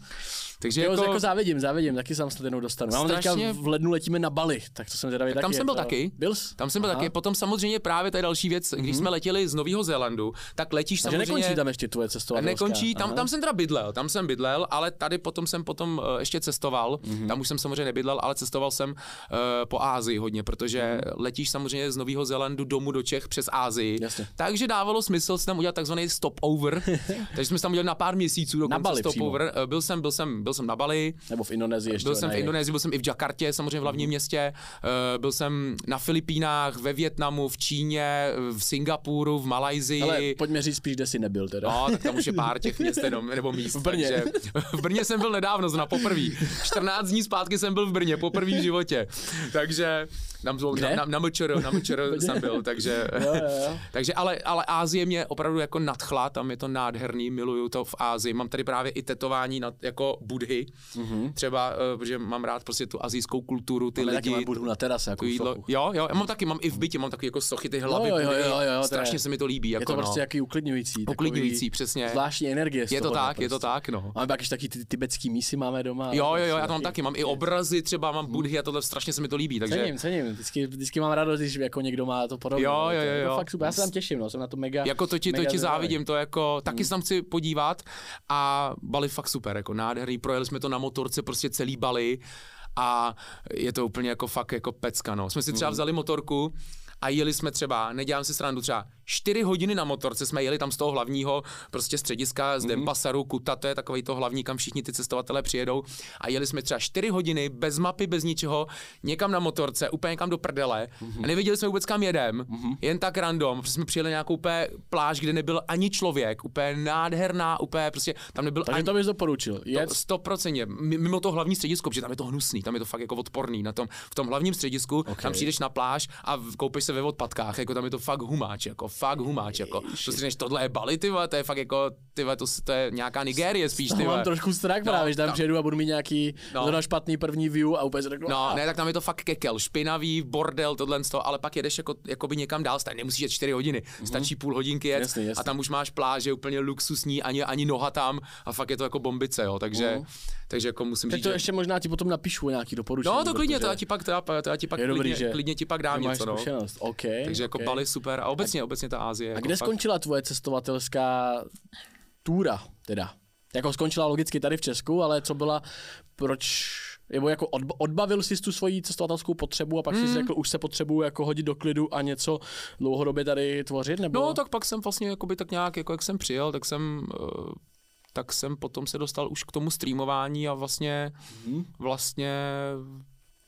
Takže jo, jako... jako závidím, závidím, taky jsem se jednou dostanu. Strašně... teďka v lednu letíme na Bali, tak to jsem teda taky. Tam jsem byl to... taky. Byl jsi? Tam jsem byl Aha. taky. Potom samozřejmě právě ta další věc, když mm-hmm. jsme letěli z Nového Zélandu, tak letíš Takže samozřejmě... nekončí tam ještě tvoje cestování. Nekončí, tam, tam jsem teda bydlel, tam jsem bydlel, ale tady potom jsem potom uh, ještě cestoval. Mm-hmm. Tam už jsem samozřejmě nebydlel, ale cestoval jsem uh, po Ázii hodně, protože mm-hmm. letíš samozřejmě z Nového Zélandu domů do Čech přes Ázii. Jasně. Takže dávalo smysl si tam udělat takzvaný stopover. [laughs] Takže jsme tam udělali na pár měsíců dokonce na Bali stopover. Uh, byl jsem, byl jsem, byl jsem na Bali. Nebo v Indonésii ještě. Byl jsem v Indonésii, byl jsem i v Jakartě, samozřejmě v hlavním mm. městě. Uh, byl jsem na Filipínách, ve Větnamu, v Číně, v Singapuru, v Malajzii. Ale pojďme říct spíš, kde jsi nebyl teda. No, tak tam už je pár těch měst jenom, nebo míst. V Brně. Takže, v Brně jsem byl nedávno, na poprvý. 14 dní zpátky jsem byl v Brně, poprvý v životě. Takže na, na, na, na MČR, na MČR jsem byl, takže, jo, jo, jo. [laughs] takže ale, ale Ázie mě opravdu jako nadchla, tam je to nádherný, miluju to v Ázii, mám tady právě i tetování na, jako budhy, mm-hmm. třeba, uh, protože mám rád prostě tu azijskou kulturu, ty Máme lidi. Taky budhu na terase, jako jídlo. Jo, jo, já mám taky, mám i v bytě, mám taky jako sochy, ty hlavy, jo, jo, jo, jo, jo, strašně je, se mi to líbí. Jako, je to no. prostě jaký uklidňující. Uklidňující, přesně. Zvláštní energie Je to tak, je to tak, no. Máme taky taky ty tibetský mísy máme doma. Jo, jo, jo, já to mám taky, mám i obrazy, třeba mám budhy a tohle strašně se mi to líbí, takže. Cením, cením, vždycky, vždycky mám radost, když jako někdo má to podobné. Jo, jo, jo, jo. To fakt super, já se tam těším, no, jsem na to mega. Jako to ti, to ti závidím, to jako, taky hmm. se tam chci podívat a Bali fakt super, jako nádherný, projeli jsme to na motorce, prostě celý Bali a je to úplně jako fakt jako pecka, no. Jsme si třeba hmm. vzali motorku a jeli jsme třeba, nedělám si srandu, třeba 4 hodiny na motorce jsme jeli tam z toho hlavního prostě střediska z mm-hmm. Dempasaru, Kuta, to je takový to hlavní, kam všichni ty cestovatelé přijedou a jeli jsme třeba 4 hodiny bez mapy, bez ničeho, někam na motorce, úplně někam do prdele mm-hmm. a nevěděli jsme vůbec kam jedem, mm-hmm. jen tak random, protože jsme přijeli nějakou úplně pláž, kde nebyl ani člověk, úplně nádherná, úplně prostě tam nebyl Takže ani... to bys doporučil. Je... 100%, mimo to hlavní středisko, protože tam je to hnusný, tam je to fakt jako odporný, na tom, v tom hlavním středisku, okay. tam přijdeš na pláž a koupíš se ve odpadkách, jako tam je to fakt humáč, jako fakt humáč, jako. To si říkáš, tohle je Bali, ty to je fakt jako, ty to, to je nějaká Nigérie spíš, ty mám trošku strach No, právě, že tam tam- přijedu a budu mít nějaký No. zrovna špatný první view a úplně řeknu, No, ne, tak tam je to fakt kekel, špinavý, bordel, tohle z toho, ale pak jedeš jako, jakoby někam dál, stane, nemusíš jet 4 hodiny, stačí půl hodinky jet. Jasný, jasný. a tam už máš pláže úplně luxusní, ani, ani noha tam a fakt je to jako bombice, jo, takže, takže jako musím Tak říct, to že... ještě možná ti potom napíšu nějaký doporučení. No to klidně, to protože já ti pak, to já, to já ti pak je dobrý, klidně, že klidně ti pak dám něco, no. zkušenost. OK, Takže jako OK. Bali super a obecně, obecně ta Ázie. A jako kde fakt- skončila tvoje cestovatelská túra teda? Jako skončila logicky tady v Česku, ale co byla, proč, nebo jako odb- odbavil jsi tu svoji cestovatelskou potřebu a pak Hmm. jsi řekl, už se potřebuju jako hodit do klidu a něco dlouhodobě tady tvořit, nebo? No, tak pak jsem vlastně jakoby tak nějak, jako jak jsem přijel, tak jsem, eh, tak jsem potom se dostal už k tomu streamování a vlastně, Mhm. vlastně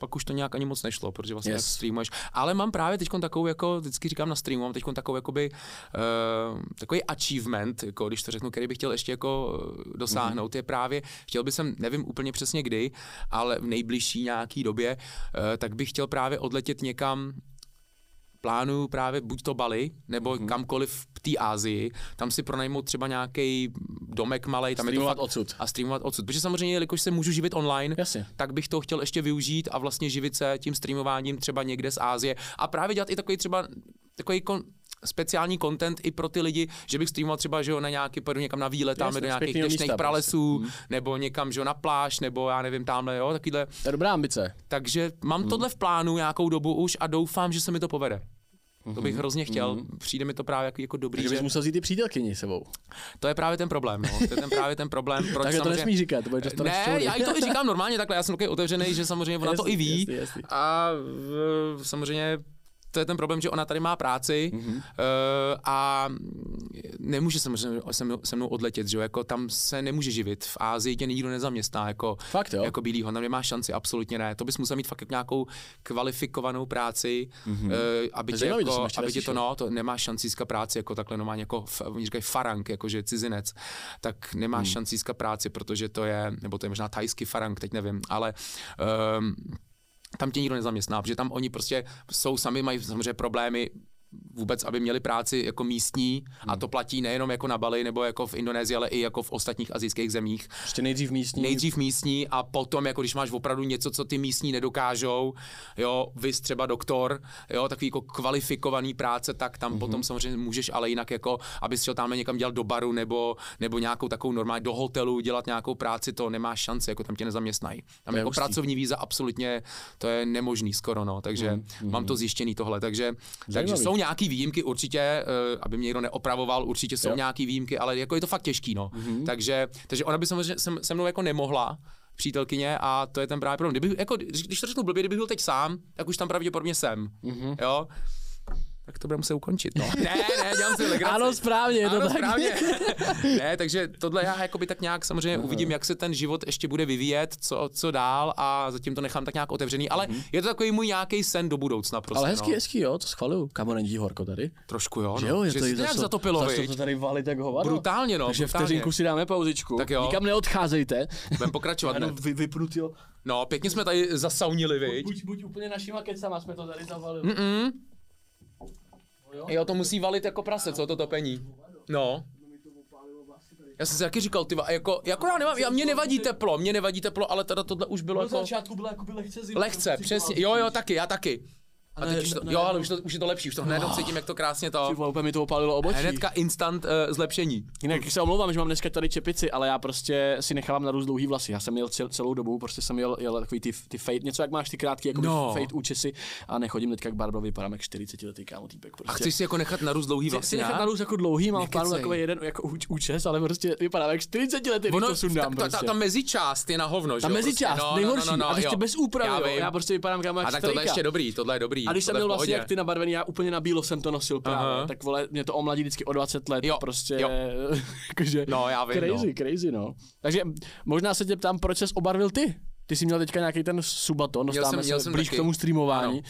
pak už to nějak ani moc nešlo, protože vlastně Yes. streamuješ. Ale mám právě teď takovou, jako vždycky říkám na streamu, mám teď takovou jakoby, uh, takový achievement, jako když to řeknu, který bych chtěl ještě jako eh, dosáhnout, mm-hmm. je právě, chtěl bych jsem, nevím úplně přesně kdy, ale v nejbližší nějaký době, uh, tak bych chtěl právě odletět někam plánuju právě buď to Bali, nebo mm-hmm. kamkoliv v té Ázii, tam si pronajmout třeba nějaký domek malý, tam je to Streamovat fakt, odsud. a streamovat odsud. Protože samozřejmě, jelikož se můžu živit online, Jasně. tak bych to chtěl ještě využít a vlastně živit se tím streamováním třeba někde z Ázie a právě dělat i takový třeba takový kon, speciální content i pro ty lidi, že bych streamoval třeba že jo, na nějaký, pojedu někam na výlet, tam do nějakých deštných místa pralesů, prostě. nebo někam že jo, na pláž, nebo já nevím, tamhle, jo, takovýhle. To je dobrá ambice. Takže mám Hmm. tohle v plánu nějakou dobu už a doufám, že se mi to povede. To Hmm. bych hrozně chtěl, přijde mi to právě jako, jako dobrý, Takže že bys musel vzít i přítelkyni sebou. to je právě ten problém, no. to je ten právě ten problém, proč Takže to samozřejmě- nesmíš říkat, to bude dostaneš ne, já i to i říkám normálně takhle, já jsem takový otevřený, že samozřejmě ona to Jasný, i ví jasný, jasný. a v, samozřejmě to je ten problém, že ona tady má práci Mhm. mm-hmm. uh, a nemůže samozřejmě se mnou, se mnou odletět, že jo, jako tam se nemůže živit, v Ázii tě nikdo nezaměstná, jako, Fakt jo? jako bílýho, tam nemá šanci, absolutně ne, to bys musel mít fakt jako nějakou kvalifikovanou práci, mm-hmm. uh, aby To tě, zajímavý, to jako, ještě aby tě to, no, to nemá šanci získat práci, jako takhle normálně, jako, oni říkají farang, jakože cizinec, tak nemá mm. šanci získat práci, protože to je, nebo to je možná tajský farang, teď nevím, ale um, tam tě nikdo nezaměstná, protože tam oni prostě jsou sami, mají samozřejmě problémy vůbec, aby měli práci jako místní a to platí nejenom jako na Bali nebo jako v Indonésii, ale i jako v ostatních azijských zemích. Prostě nejdřív místní. Nejdřív místní a potom, jako když máš opravdu něco, co ty místní nedokážou, jo, vys třeba doktor, jo, takový jako kvalifikovaný práce, tak tam mm-hmm. potom samozřejmě můžeš, ale jinak jako, abys šel tam někam dělat do baru nebo, nebo nějakou takovou normální do hotelu dělat nějakou práci, to nemáš šanci, jako tam tě nezaměstnají. Tam jako hustý. pracovní víza absolutně, to je nemožný skoro, no, takže mm-hmm. mám to zjištěný tohle, takže, takže Zajímavý. jsou nějaký výjimky určitě, eh, aby mě někdo neopravoval, určitě jsou Jo. nějaký výjimky, ale jako je to fakt těžký, no. Mm-hmm. Takže, takže ona by samozřejmě se, se mnou jako nemohla, přítelkyně a to je ten právě problém. Kdyby, jako, když když to řeknu blbě, kdybych byl teď sám, tak už tam pravděpodobně jsem, mm-hmm. jo. Tak to budeme muset ukončit, no. [laughs] ne, ne, dělám si legraci. Ano, správně, je to ano, tak. správně. [laughs] ne, takže tohle já jakoby tak nějak samozřejmě uvidím, jak se ten život ještě bude vyvíjet, co, co dál a zatím to nechám tak nějak otevřený, ale je to takový můj nějaký sen do budoucna prostě, Ale hezký, no. hezký, jo, to schvaluju. Kamo, není horko tady. Trošku jo, no. Že jo, je že to nějak za zatopilo, to tady valit jak hovado. Brutálně, no, Takže brutálně. vteřinku si dáme pauzičku. Tak jo. Nikam neodcházejte. Budeme pokračovat Ano, vy, vypnutý, jo. No, pěkně jsme tady zasaunili, viď? Buď, buď úplně našima kecama jsme to tady zavalili. Mm-mm. Jo, to musí valit jako prase, co to topení. No. Já jsem si taky říkal, ty jako, jako já nemám, já, mě nevadí teplo, mě nevadí teplo, ale teda tohle už bylo Na jako začátku byla jakoby lehce zima. lehce, přesně, jo, jo, taky, já taky. A ne, teď už to, ne, jo, ne, ale no. už, to, už je to lepší, už to hned cítím, jak to krásně Ty to, vole, úplně mi to opálilo obočí. hnedka instant uh, zlepšení. Jinak se omlouvám, že mám dneska tady čepici, ale já prostě si nechávám narůst dlouhý vlasy. Já jsem měl cel, celou dobu, prostě jsem měl, jel takový ty, ty fade, něco jak máš ty krátký jako No. no. fade účesy a nechodím teďka k barberovi, vypadám jak 40 letý kámo týpek. Prostě. A chceš si jako nechat narůst dlouhý Chci si vlastně, nechat já? narůst jako dlouhý, mám plánu takový jeden jako úč, účes, ale prostě vypadám jak 40 letý, když to sundám ta, ta, prostě. ta, mezičást je na hovno, že Ta mezičást, prostě, nejhorší, a ještě bez úpravy, Já prostě vypadám kámo jak A tak tohle ještě dobrý, tohle je dobrý. A když jsem měl vlastně jak ty nabarvený, já úplně na bílo jsem to nosil právě, Aha. tak vole, mě to omladí vždycky o 20 let, Jo, prostě, jo. [laughs] jakože, No, já vím, crazy, no. crazy, no. Takže možná se tě ptám, proč ses obarvil ty? Ty jsi měl teďka nějaký ten subaton, Měl dostáváme jsem- měl se jsem blíž taky. k tomu streamování.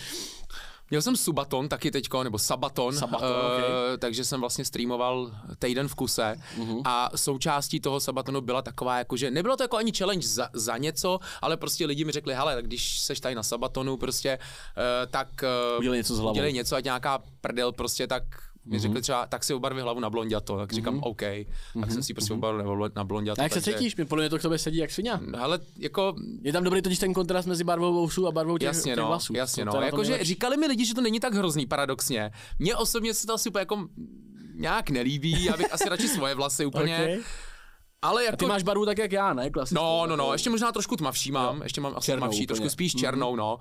Měl jsem Subaton taky teďko, nebo Sabaton, Sabaton, uh, okay. takže jsem vlastně streamoval týden v kuse uh-huh. a součástí toho Sabatonu byla taková, jako, že nebylo to jako ani challenge za, za něco, ale prostě lidi mi řekli, hele, tak když seš tady na Sabatonu prostě, uh, tak uh, Udělej něco s hlavou. udělej něco, ať nějaká prdel prostě, tak mi Mhm. řekli třeba, tak si obarvi hlavu na blonděto, tak říkám, OK, tak jsem si prostě obarvil na blonděto. A jak se takže- cítíš? Mě podle mě to k tobě sedí jak svině. Hele, jako Je tam dobrý totiž ten kontrast mezi barvou vousů a barvou těch, Jasně, těch no, vlasů. jasně, no. Jakože říkali mi lidi, že to není tak hrozný, paradoxně. Mně osobně se to asi úplně jako nějak nelíbí, já bych asi radši svoje vlasy úplně. Okay. Ale A jako... ty máš barvu tak jak já, ne? Klasickou. No, no, no, ještě možná trošku tmavší mám, ještě mám asi Černou tmavší, úplně. trošku spíš černou, no.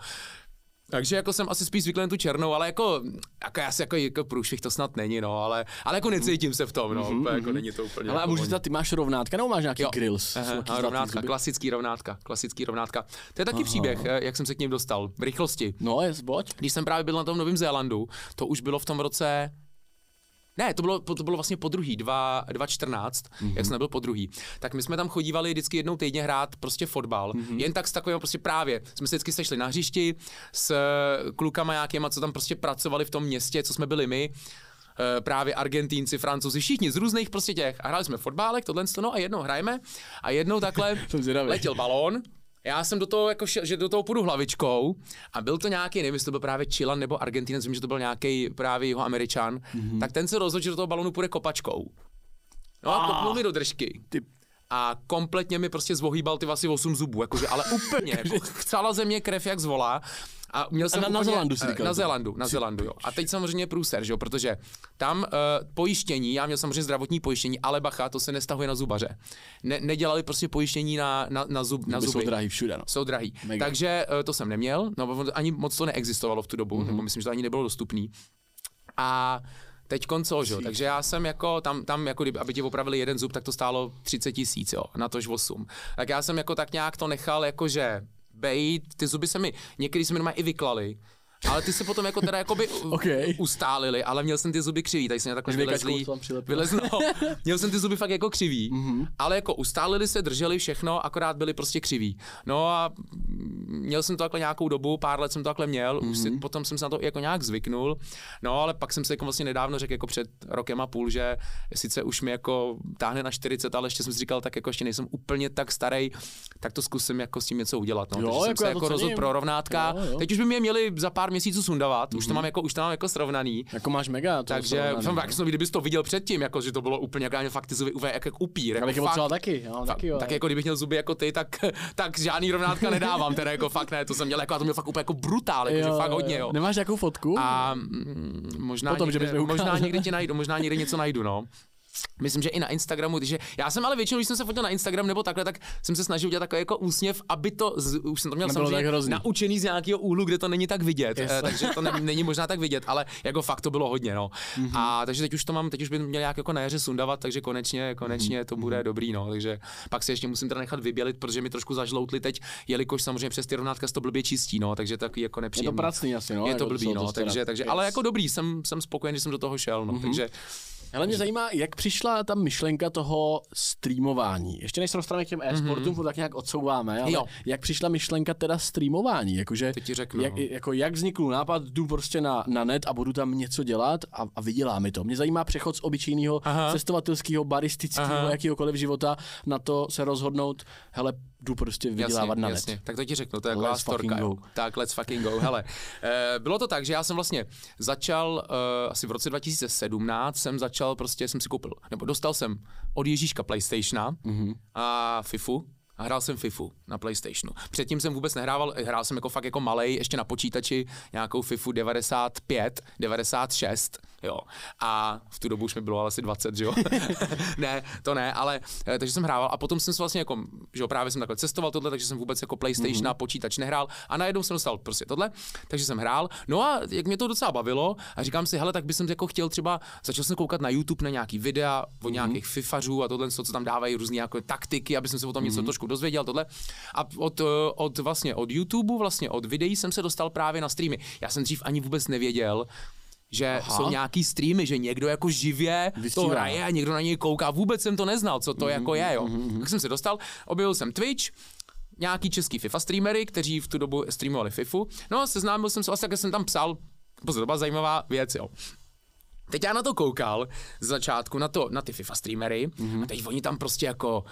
Takže jako jsem asi spíš zvyklý na tu černou, ale jako, jako já si jako, jako průšvih to snad není, no, ale, ale jako necítím se v tom, no, úplně jako není to úplně. Ale jako můžu ty máš rovnátka nebo máš nějaký Jo. grills? Aha, rovnátka, zuby? klasický rovnátka, klasický rovnátka. To je taky příběh, eh, jak jsem se k ním dostal, v rychlosti. No, je zboď. Když jsem právě byl na tom Novém Zélandu, to už bylo v tom roce ne, to bylo, to bylo vlastně po druhý, 2, 2014, mm-hmm. jak jsem nebyl po druhý. Tak my jsme tam chodívali vždycky jednou týdně hrát prostě fotbal. Mm-hmm. Jen tak s takovým prostě právě. Jsme se vždycky sešli na hřišti s eh, klukama nějakýma, co tam prostě pracovali v tom městě, co jsme byli my. Eh, právě Argentínci, Francouzi, všichni z různých prostě těch. A hráli jsme fotbálek, tohle, no a jednou hrajeme a jednou takhle [laughs] letěl balón já jsem do toho, jako šel, že do toho půjdu hlavičkou a byl to nějaký, nevím, jestli to byl právě Chilan nebo Argentinec, vím, že to byl nějaký právě jeho Američan, mm-hmm. tak ten se rozhodl, že do toho balonu půjde kopačkou. No a kopnul mi do držky. Ty A kompletně mi prostě zvohýbal ty asi 8 zubů, jakože, ale úplně, [laughs] jako, chcela ze mě krev jak zvolá. A měl jsem na- na úplně, Zélandu jsi eh, říkal, Na že? Zélandu, na Zélandu, jo. A teď samozřejmě průser, že jo, protože tam uh, pojištění, já měl samozřejmě zdravotní pojištění, ale bacha, to se nestahuje na zubaře. Ne, nedělali prostě pojištění na, na, na, zub, na zuby jsou drahý všude, no. Jsou drahý. Mega. Takže uh, to jsem neměl, no ani moc to neexistovalo v tu dobu, mm-hmm. nebo myslím, že to ani nebylo dostupný. A teď co, že? jo? Takže já jsem jako, tam, tam jako, kdyby, aby ti opravili jeden zub, tak to stálo 30 tisíc, jo, na tož 8. Tak já jsem jako tak nějak to nechal, jakože bejt, ty zuby se mi, některý se mi doma i vyklali, ale ty se potom jako teda jakoby Okay. ustálili, ale měl jsem ty zuby křivý, tak jsem měl takhle vylezlý, to tam přilepil. vylez, no, [laughs] měl jsem ty zuby fakt jako křivý, mm-hmm. ale jako ustálili se, drželi všechno, akorát byli prostě křiví. No a měl jsem to takhle nějakou dobu, pár let jsem to takhle měl, mm-hmm. už si, potom jsem se na to jako nějak zvyknul, no ale pak jsem se jako vlastně nedávno řekl jako před rokem a půl, že sice už mi jako táhne na 40, ale ještě jsem si říkal, tak jako ještě nejsem úplně tak starý, tak to zkusím jako s tím něco udělat. No. Jo, Takže jsem jako se já to jako rozhodl pro rovnátka. Jo, jo. Teď už by mě měli za pár měsíců sundavat, mm-hmm. už to mám jako, už to mám jako srovnaný. Jako máš mega, to Takže jsem no. tak, kdybys to viděl předtím, jako, že to bylo úplně jako, fakt ty zuby úplně jak, jak upír. Jako, potřeboval fakt, taky, jo, taky jo. tak jako kdybych měl zuby jako ty, tak, tak žádný rovnátka nedávám, teda jako fakt ne, to jsem měl jako, já to měl fakt úplně jako brutál, jako, že fakt hodně, jo. Nemáš nějakou fotku? A mm, možná, Potom, že někde, mi možná někdy ti najdu, možná někde něco najdu, no. Myslím, že i na Instagramu, takže já jsem ale většinou, když jsem se fotil na Instagram nebo takhle, tak jsem se snažil udělat takový jako úsměv, aby to, z, už jsem to měl Nebylo tak samozřejmě naučený z nějakého úhlu, kde to není tak vidět, Yes. eh, takže to ne, není možná tak vidět, ale jako fakt to bylo hodně, no. Mhm. Mm-hmm. A takže teď už to mám, teď už by měl nějak jako na jaře sundavat, takže konečně, konečně Mhm. to bude dobrý, no. Takže pak si ještě musím teda nechat vybělit, protože mi trošku zažloutli teď, jelikož samozřejmě přes ty rovnátka se to blbě čistí, no, takže takový jako je nepříjemný. to pracný asi, no. Je jako to blbý, co- no, takže, takže, ale jako dobrý, jsem, jsem spokojený, že jsem do toho šel, no, takže Hele, mě zajímá, jak přišla ta myšlenka toho streamování. Ještě než se dostaneme k těm e-sportům, mm-hmm. tak nějak odsouváme, ale Jo. jak přišla myšlenka teda streamování? Jakože, ti řeknu, jak, no. jako, jak vznikl nápad, jdu prostě na, na net a budu tam něco dělat a, a vydělá mi to. Mě zajímá přechod z obyčejného cestovatelského, baristického, Aha. jakýhokoliv života na to se rozhodnout, hele, jdu prostě vydělávat jasně, na jasně. Tak to ti řeknu, to je taková Let's fucking storka. go. Tak, let's fucking go. Hele, eh, bylo to tak, že já jsem vlastně začal, eh, asi v roce 2017 jsem začal, prostě jsem si koupil, nebo dostal jsem od Ježíška PlayStationa Mhm. a FIFU, a hrál jsem FIFU na PlayStationu. Předtím jsem vůbec nehrával, hrál jsem jako fakt jako malej, ještě na počítači nějakou FIFU 95, 96, jo. A v tu dobu už mi bylo asi 20, že jo. [laughs] ne, to ne, ale eh, takže jsem hrával a potom jsem se vlastně jako, že jo, právě jsem takhle cestoval tohle, takže jsem vůbec jako PlayStation mm-hmm. a počítač nehrál a najednou jsem dostal prostě tohle, takže jsem hrál. No a jak mě to docela bavilo a říkám si, hele, tak bych jsem jako chtěl třeba, začal jsem koukat na YouTube na nějaký videa od Mhm. nějakých FIFařů a tohle, co tam dávají různé jako taktiky, aby jsem se o tom Mhm. něco trošku dozvěděl, tohle. A od, eh, od vlastně od YouTube, vlastně od videí jsem se dostal právě na streamy. Já jsem dřív ani vůbec nevěděl, že Aha. Jsou nějaký streamy, že někdo jako živě Vystřídá. to hraje a někdo na něj kouká. Vůbec jsem to neznal, co to mm-hmm, jako je, jo. Mm-hmm. Tak jsem se dostal, objevil jsem Twitch, nějaký český FIFA streamery, kteří v tu dobu streamovali FIFU. No a seznámil jsem se, vlastně tak jsem tam psal, pozor, to byla zajímavá věc, jo. Teď já na to koukal z začátku, na, to, na ty FIFA streamery, mm-hmm. a teď oni tam prostě jako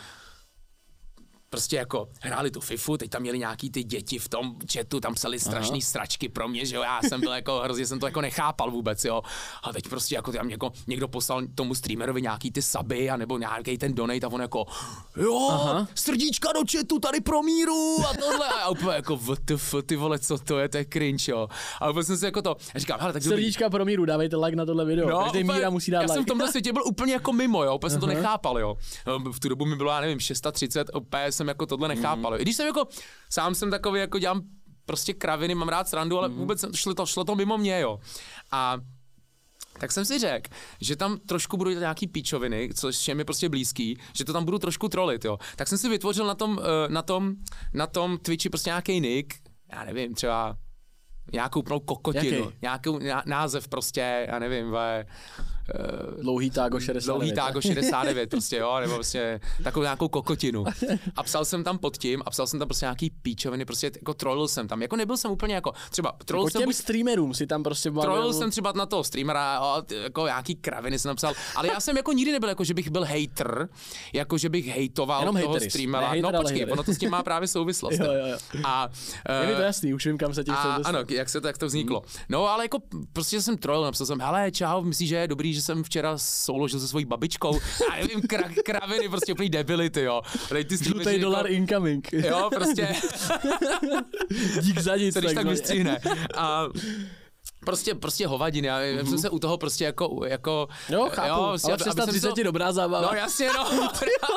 prostě jako hráli tu FIFU, teď tam měli nějaký ty děti v tom chatu, tam psali strašný Aha. sračky pro mě, že jo, já jsem byl jako, hrozně jsem to jako nechápal vůbec, jo. A teď prostě jako tam jako, někdo poslal tomu streamerovi nějaký ty saby, anebo nějaký ten donate a on jako, jo, Aha. srdíčka do chatu tady pro míru a tohle. A úplně jako, vtf, ty vole, co to je, to je cringe, jo. A vůbec jsem si jako to, a říkám, hele, tak Srdíčka dobrý. pro míru, dávejte like na tohle video, no, každý míra musí dát já like. jsem v tomhle světě byl úplně jako mimo, jo, úplně jsem to nechápal, jo. V tu dobu mi bylo, já nevím, 630, opět jsem jako tohle nechápal. Mm. I když jsem jako, sám jsem takový, jako dělám prostě kraviny, mám rád srandu, ale mm. vůbec šlo to, šlo to mimo mě, jo. A tak jsem si řekl, že tam trošku budu dělat nějaký píčoviny, což je mi prostě blízký, že to tam budu trošku trolit, jo. Tak jsem si vytvořil na tom, eh, na tom, na tom Twitchi prostě nějaký nick, já nevím, třeba nějakou plnou kokotinu, nějaký název prostě, já nevím, ve, dlouhý tágo 69. Dlouhý tágo 69 [laughs] prostě, jo, nebo prostě takovou nějakou kokotinu. A psal jsem tam pod tím a psal jsem tam prostě nějaký píčoviny, prostě jako trollil jsem tam. Jako nebyl jsem úplně jako, třeba trollil jako jsem... těm streamerům si tam prostě bavil. Trollil jsem třeba na toho streamera, jako nějaký kraviny jsem napsal, ale já jsem jako nikdy nebyl jako, že bych byl hater, jako že bych hejtoval Jenom toho hateris. streamera. Ne, no počkej, ono to s tím má právě souvislost. [laughs] jo, jo, jo. A, je mi to jasný, už vím, kam se tím a, Ano, jak se to, jak to vzniklo. No ale jako prostě jsem trollil, napsal jsem, hele, čau, myslíš, že je dobrý, že jsem včera souložil se svojí babičkou. Já nevím, kra, kraviny, prostě úplný debility, jo. ty Žlutý jako, dolar incoming. Jo, prostě. [laughs] Dík za nic. Co když tak vystřihne. A prostě, prostě hovadiny. Já mm-hmm. jsem se u toho prostě jako, jako jo, chápu, jo, ale 330 to... dobrá zábava. No jasně, no.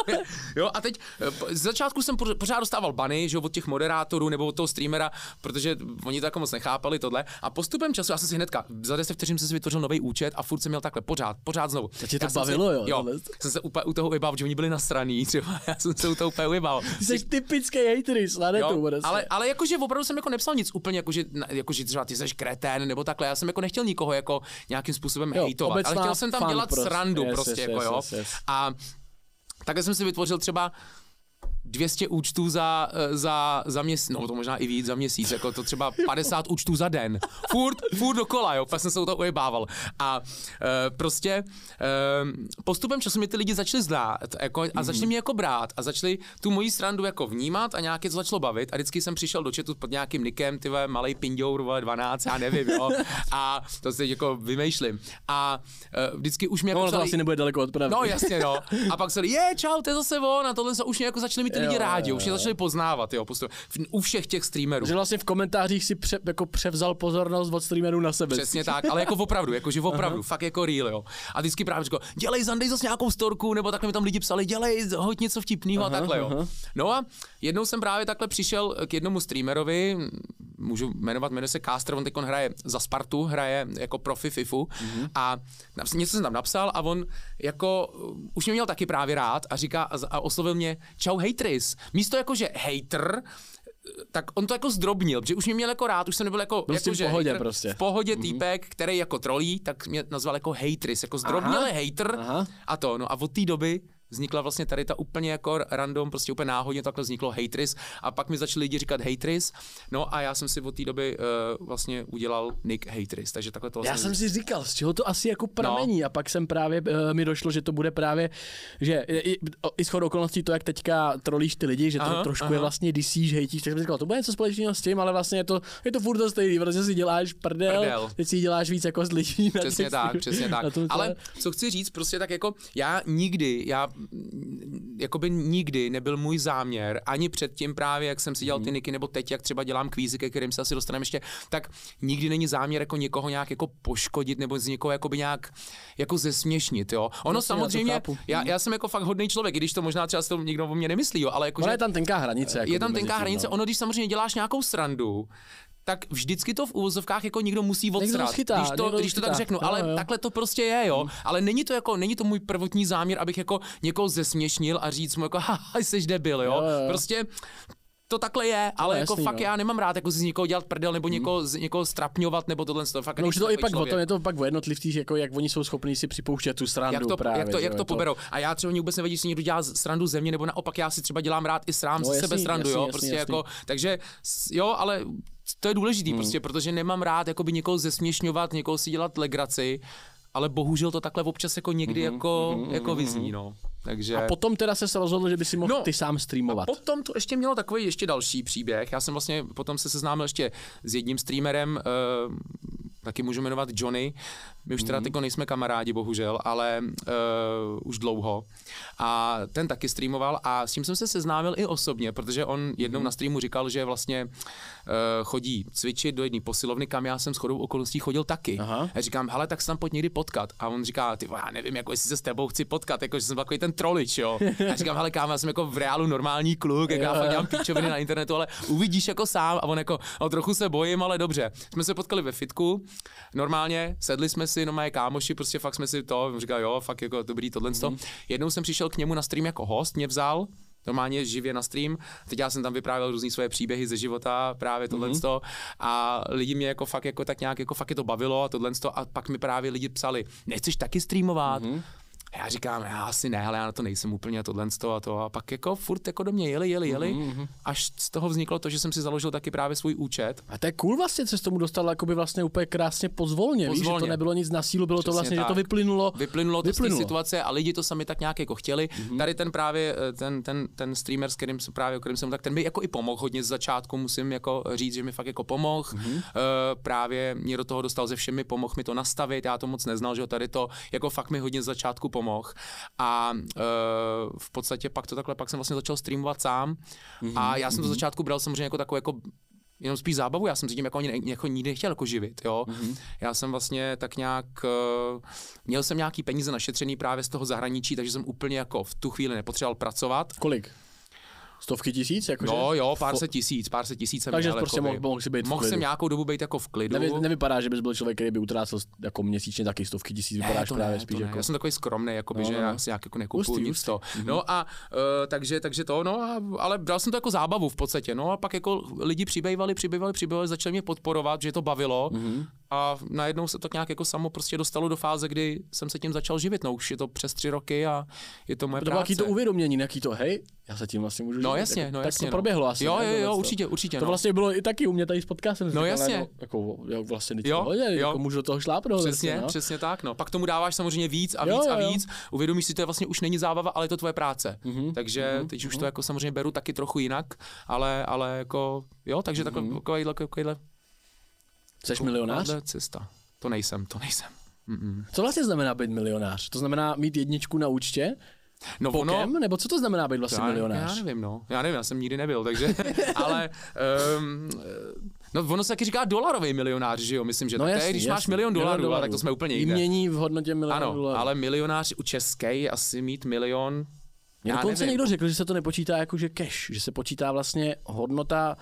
[laughs] jo, a teď z začátku jsem pořád dostával bany, že od těch moderátorů nebo od toho streamera, protože oni to jako moc nechápali tohle. A postupem času já jsem si hnedka, za 10 vteřin jsem si vytvořil nový účet a furt jsem měl takhle pořád, pořád znovu. To tě to já bavilo, si, jo? Jo, jsem se úplně u toho vybal, že oni byli nasraný, třeba [laughs] já jsem se u toho úplně vybal. Jsi typický netu, ale, ale jakože opravdu jsem jako nepsal nic úplně, jakože, jakože třeba ty jsi kretén nebo takhle. Já jsem jako nechtěl nikoho jako nějakým způsobem jo, hejtovat, ale chtěl jsem tam dělat prostě. srandu yes, prostě, yes, jako yes, jo. Yes, yes. A takhle jsem si vytvořil třeba 200 účtů za, eh, za, za měsíc, no to možná i víc za měsíc, jako to třeba 50 účtů za den. Furt, furt dokola, jo, pak jsem se u toho ujebával. A e, prostě e, postupem času mi ty lidi začali znát jako, a začali mě jako brát a začali tu moji srandu jako vnímat a nějaké to začalo bavit a vždycky jsem přišel do četu pod nějakým nikem, ty malý pindour, vole, 12, já nevím, jo. A to si jako vymýšlím. A e, vždycky už mě jako no, to asi nebude daleko od pravdy. No jasně, no. A pak se je, čau, to je zase on a tohle se už mě jako začali mít lidi rádi, už je začali poznávat, jo, postup, u všech těch streamerů. Že vlastně v komentářích si pře, jako převzal pozornost od streamerů na sebe. Přesně tak, ale jako opravdu, jakože opravdu, Aha. fakt jako real, jo. A vždycky právě říkal, dělej Zandej zase nějakou storku, nebo takhle mi tam lidi psali, dělej, hoď něco vtipného a takhle, jo. Aha. No a jednou jsem právě takhle přišel k jednomu streamerovi, můžu jmenovat, jmenuje se Caster, on teď hraje za Spartu, hraje jako profi FIFU mm-hmm. a něco jsem tam napsal a on jako už mě měl taky právě rád a říká a oslovil mě, čau hejtris, místo jako, že hater, tak on to jako zdrobnil, protože už mě měl jako rád, už jsem nebyl jako, prostě jako v pohodě hater, prostě. V pohodě mm-hmm. týpek, který jako trolí, tak mě nazval jako hejtris, jako zdrobněle hater Aha. a to, no a od té doby vznikla vlastně tady ta úplně jako random, prostě úplně náhodně takhle vzniklo Hatris a pak mi začali lidi říkat Hatris, no a já jsem si od té doby uh, vlastně udělal nick Hatris, takže takhle to vlastně... Já jsem si říkal, z čeho to asi jako pramení no. a pak jsem právě, uh, mi došlo, že to bude právě, že i, i shodou okolností to, jak teďka trolíš ty lidi, že to aha, trošku aha. je vlastně disíš, hejtíš, tak jsem říkal, to bude něco společného s tím, ale vlastně je to, je to furt to stejný, protože si děláš prdel, prdel. teď si děláš víc jako z lidí. Přesně tak, přesně tak. [laughs] Ale co chci říct, prostě tak jako já nikdy, já jakoby nikdy nebyl můj záměr, ani předtím právě, jak jsem si dělal ty mhm. niky, nebo teď, jak třeba dělám kvízy, ke kterým se asi dostaneme ještě, tak nikdy není záměr jako někoho nějak jako poškodit nebo z někoho jakoby nějak jako zesměšnit, jo. Ono no, samozřejmě, já, já, mhm. já, jsem jako fakt hodný člověk, i když to možná třeba to nikdo o mě nemyslí, jo, ale jako, že, je tam tenká hranice. Jako je tam tenká hranice, no. ono, když samozřejmě děláš nějakou srandu, tak vždycky to v úvozovkách jako někdo musí odsrat, když to, když to tak řeknu, no, ale jo. takhle to prostě je, jo. Hmm. Ale není to jako, není to můj prvotní záměr, abych jako někoho zesměšnil a říct mu jako, [laughs] haha, jsi debil, jo. jo, jo. Prostě to takhle je, ale no, jako jasný, fakt no. já nemám rád jako z někoho dělat prdel nebo hmm. někoho, z, někoho strapňovat nebo tohle. To fakt no už to i pak o tom, je to pak o jednotlivcích, jako jak oni jsou schopní si připouštět tu srandu jak to, právě. Jak to, jak to poberou. A já třeba vůbec nevědí, jestli někdo dělá srandu ze mě, nebo naopak já si třeba dělám rád i srám no, ze sebe srandu, jasný, jo. Jasný, prostě jasný. jako, takže jo, ale to je důležitý hmm. prostě, protože nemám rád jakoby někoho zesměšňovat, někoho si dělat legraci, ale bohužel to takhle občas jako někdy mm-hmm, jako, mm-hmm, jako vyzní, no. Takže... A potom teda se rozhodl, že by si mohl no, ty sám streamovat. A potom to ještě mělo takový ještě další příběh. Já jsem vlastně potom se seznámil ještě s jedním streamerem, uh, taky můžu jmenovat Johnny. My už teda mm. nejsme kamarádi, bohužel, ale uh, už dlouho. A ten taky streamoval a s tím jsem se seznámil i osobně, protože on jednou mm. na streamu říkal, že vlastně uh, chodí cvičit do jedné posilovny, kam já jsem s chodou okolností chodil taky. Aha. A říkám, hele, tak se tam pojď někdy potkat. A on říká, ty já nevím, jako jestli se s tebou chci potkat, jako že jsem takový ten trolič, jo. A říkám, hele, kámo, já jsem jako v reálu normální kluk, jak já fakt dělám píčoviny na internetu, ale uvidíš jako sám. A on jako, no, trochu se bojím, ale dobře. Jsme se potkali ve fitku, normálně, sedli jsme si, no moje kámoši, prostě fakt jsme si to, říkal, jo, fakt jako dobrý tohle. Mm-hmm. Jednou jsem přišel k němu na stream jako host, mě vzal, normálně živě na stream. Teď já jsem tam vyprávěl různé svoje příběhy ze života, právě tohle mm-hmm. a lidi mě jako fakt jako tak nějak jako fakt je to bavilo a tohle a pak mi právě lidi psali, nechceš taky streamovat? Mm-hmm. A já říkám, já asi ne, ale já na to nejsem úplně tohle a to. A pak jako furt jako do mě jeli, jeli, jeli, mm-hmm. až z toho vzniklo to, že jsem si založil taky právě svůj účet. A to je cool vlastně, co z tomu dostal jakoby vlastně úplně krásně pozvolně, pozvolně. Víš, že to nebylo nic na sílu, bylo Přesně to vlastně, tak. že to vyplynulo. Vyplynulo to vyplynulo. z té situace a lidi to sami tak nějak jako chtěli. Mm-hmm. Tady ten právě, eh, ten, ten, ten streamer, s kterým jsem právě, o kterým jsem, tak ten mi jako i pomohl hodně z začátku, musím jako říct, že mi fakt jako pomohl. Mm-hmm. Uh, právě mě do toho dostal ze všemi, pomohl mi to nastavit, já to moc neznal, že tady to jako fakt mi hodně z začátku pomohl. A uh, v podstatě pak to takhle, pak jsem vlastně začal streamovat sám. Mm-hmm. A já jsem to mm-hmm. začátku bral samozřejmě jako takovou jako jenom spíš zábavu, já jsem se tím jako ani jako nikdy nechtěl jako živit, jo. Mm-hmm. Já jsem vlastně tak nějak, uh, měl jsem nějaký peníze našetřený právě z toho zahraničí, takže jsem úplně jako v tu chvíli nepotřeboval pracovat. Kolik? Stovky tisíc? Jakože? No jo, pár set tisíc, pár set tisíc jsem Takže měl, prostě mohl, mohl si být Mohl jsem nějakou dobu být jako v klidu. Nevy, nevypadá, že bys byl člověk, který by utrácel jako měsíčně taky stovky tisíc, vypadáš ne, právě ne, spíš jako... Já jsem takový skromný, jakoby, no, že no. já si nějak jako nekupuju nic to. Mm-hmm. No a uh, takže, takže to, no a, ale bral jsem to jako zábavu v podstatě, no a pak jako lidi přibývali, přibývali, přibývali, začali mě podporovat, že to bavilo mm-hmm. A najednou se to nějak jako samo prostě dostalo do fáze, kdy jsem se tím začal živit, no už je to přes tři roky a je to moje to práce. To to uvědomění, jaký to, hej, já se tím vlastně můžu No jasně, no jasně. Tak to no. proběhlo asi. Jo, jo, jo, určitě, určitě. To no. vlastně bylo i taky u mě tady s podcastem. No jasně. No, jako, jo, vlastně jo, jo, jako můžu do toho šlápnout. Přesně, vlastně, no. přesně tak, no. Pak tomu dáváš samozřejmě víc a víc jo, jo, a víc. Uvědomíš si, to vlastně už není zábava, ale je to tvoje práce. Mm-hmm, takže mm-hmm, teď už to mhm. jako samozřejmě beru taky trochu jinak, ale, ale jako, jo, takže takhle, takovýhle, Jseš milionář? cesta. To nejsem, to nejsem. Mm-mm. Co vlastně znamená být milionář? To znamená mít jedničku na účtě? No Pokem? ono, nebo co to znamená být vlastně já, milionář? Já nevím, no. Já nevím, já jsem nikdy nebyl, takže, [laughs] ale um, No ono se taky říká dolarový milionář, že jo, myslím, že no tak jasný, když jasný. máš milion dolarů, dolarů, tak to jsme úplně jinde. Mění v hodnotě milion ano, dolarů. ale milionář u české asi mít milion, já dokonce někdo řekl, že se to nepočítá jako že cash, že se počítá vlastně hodnota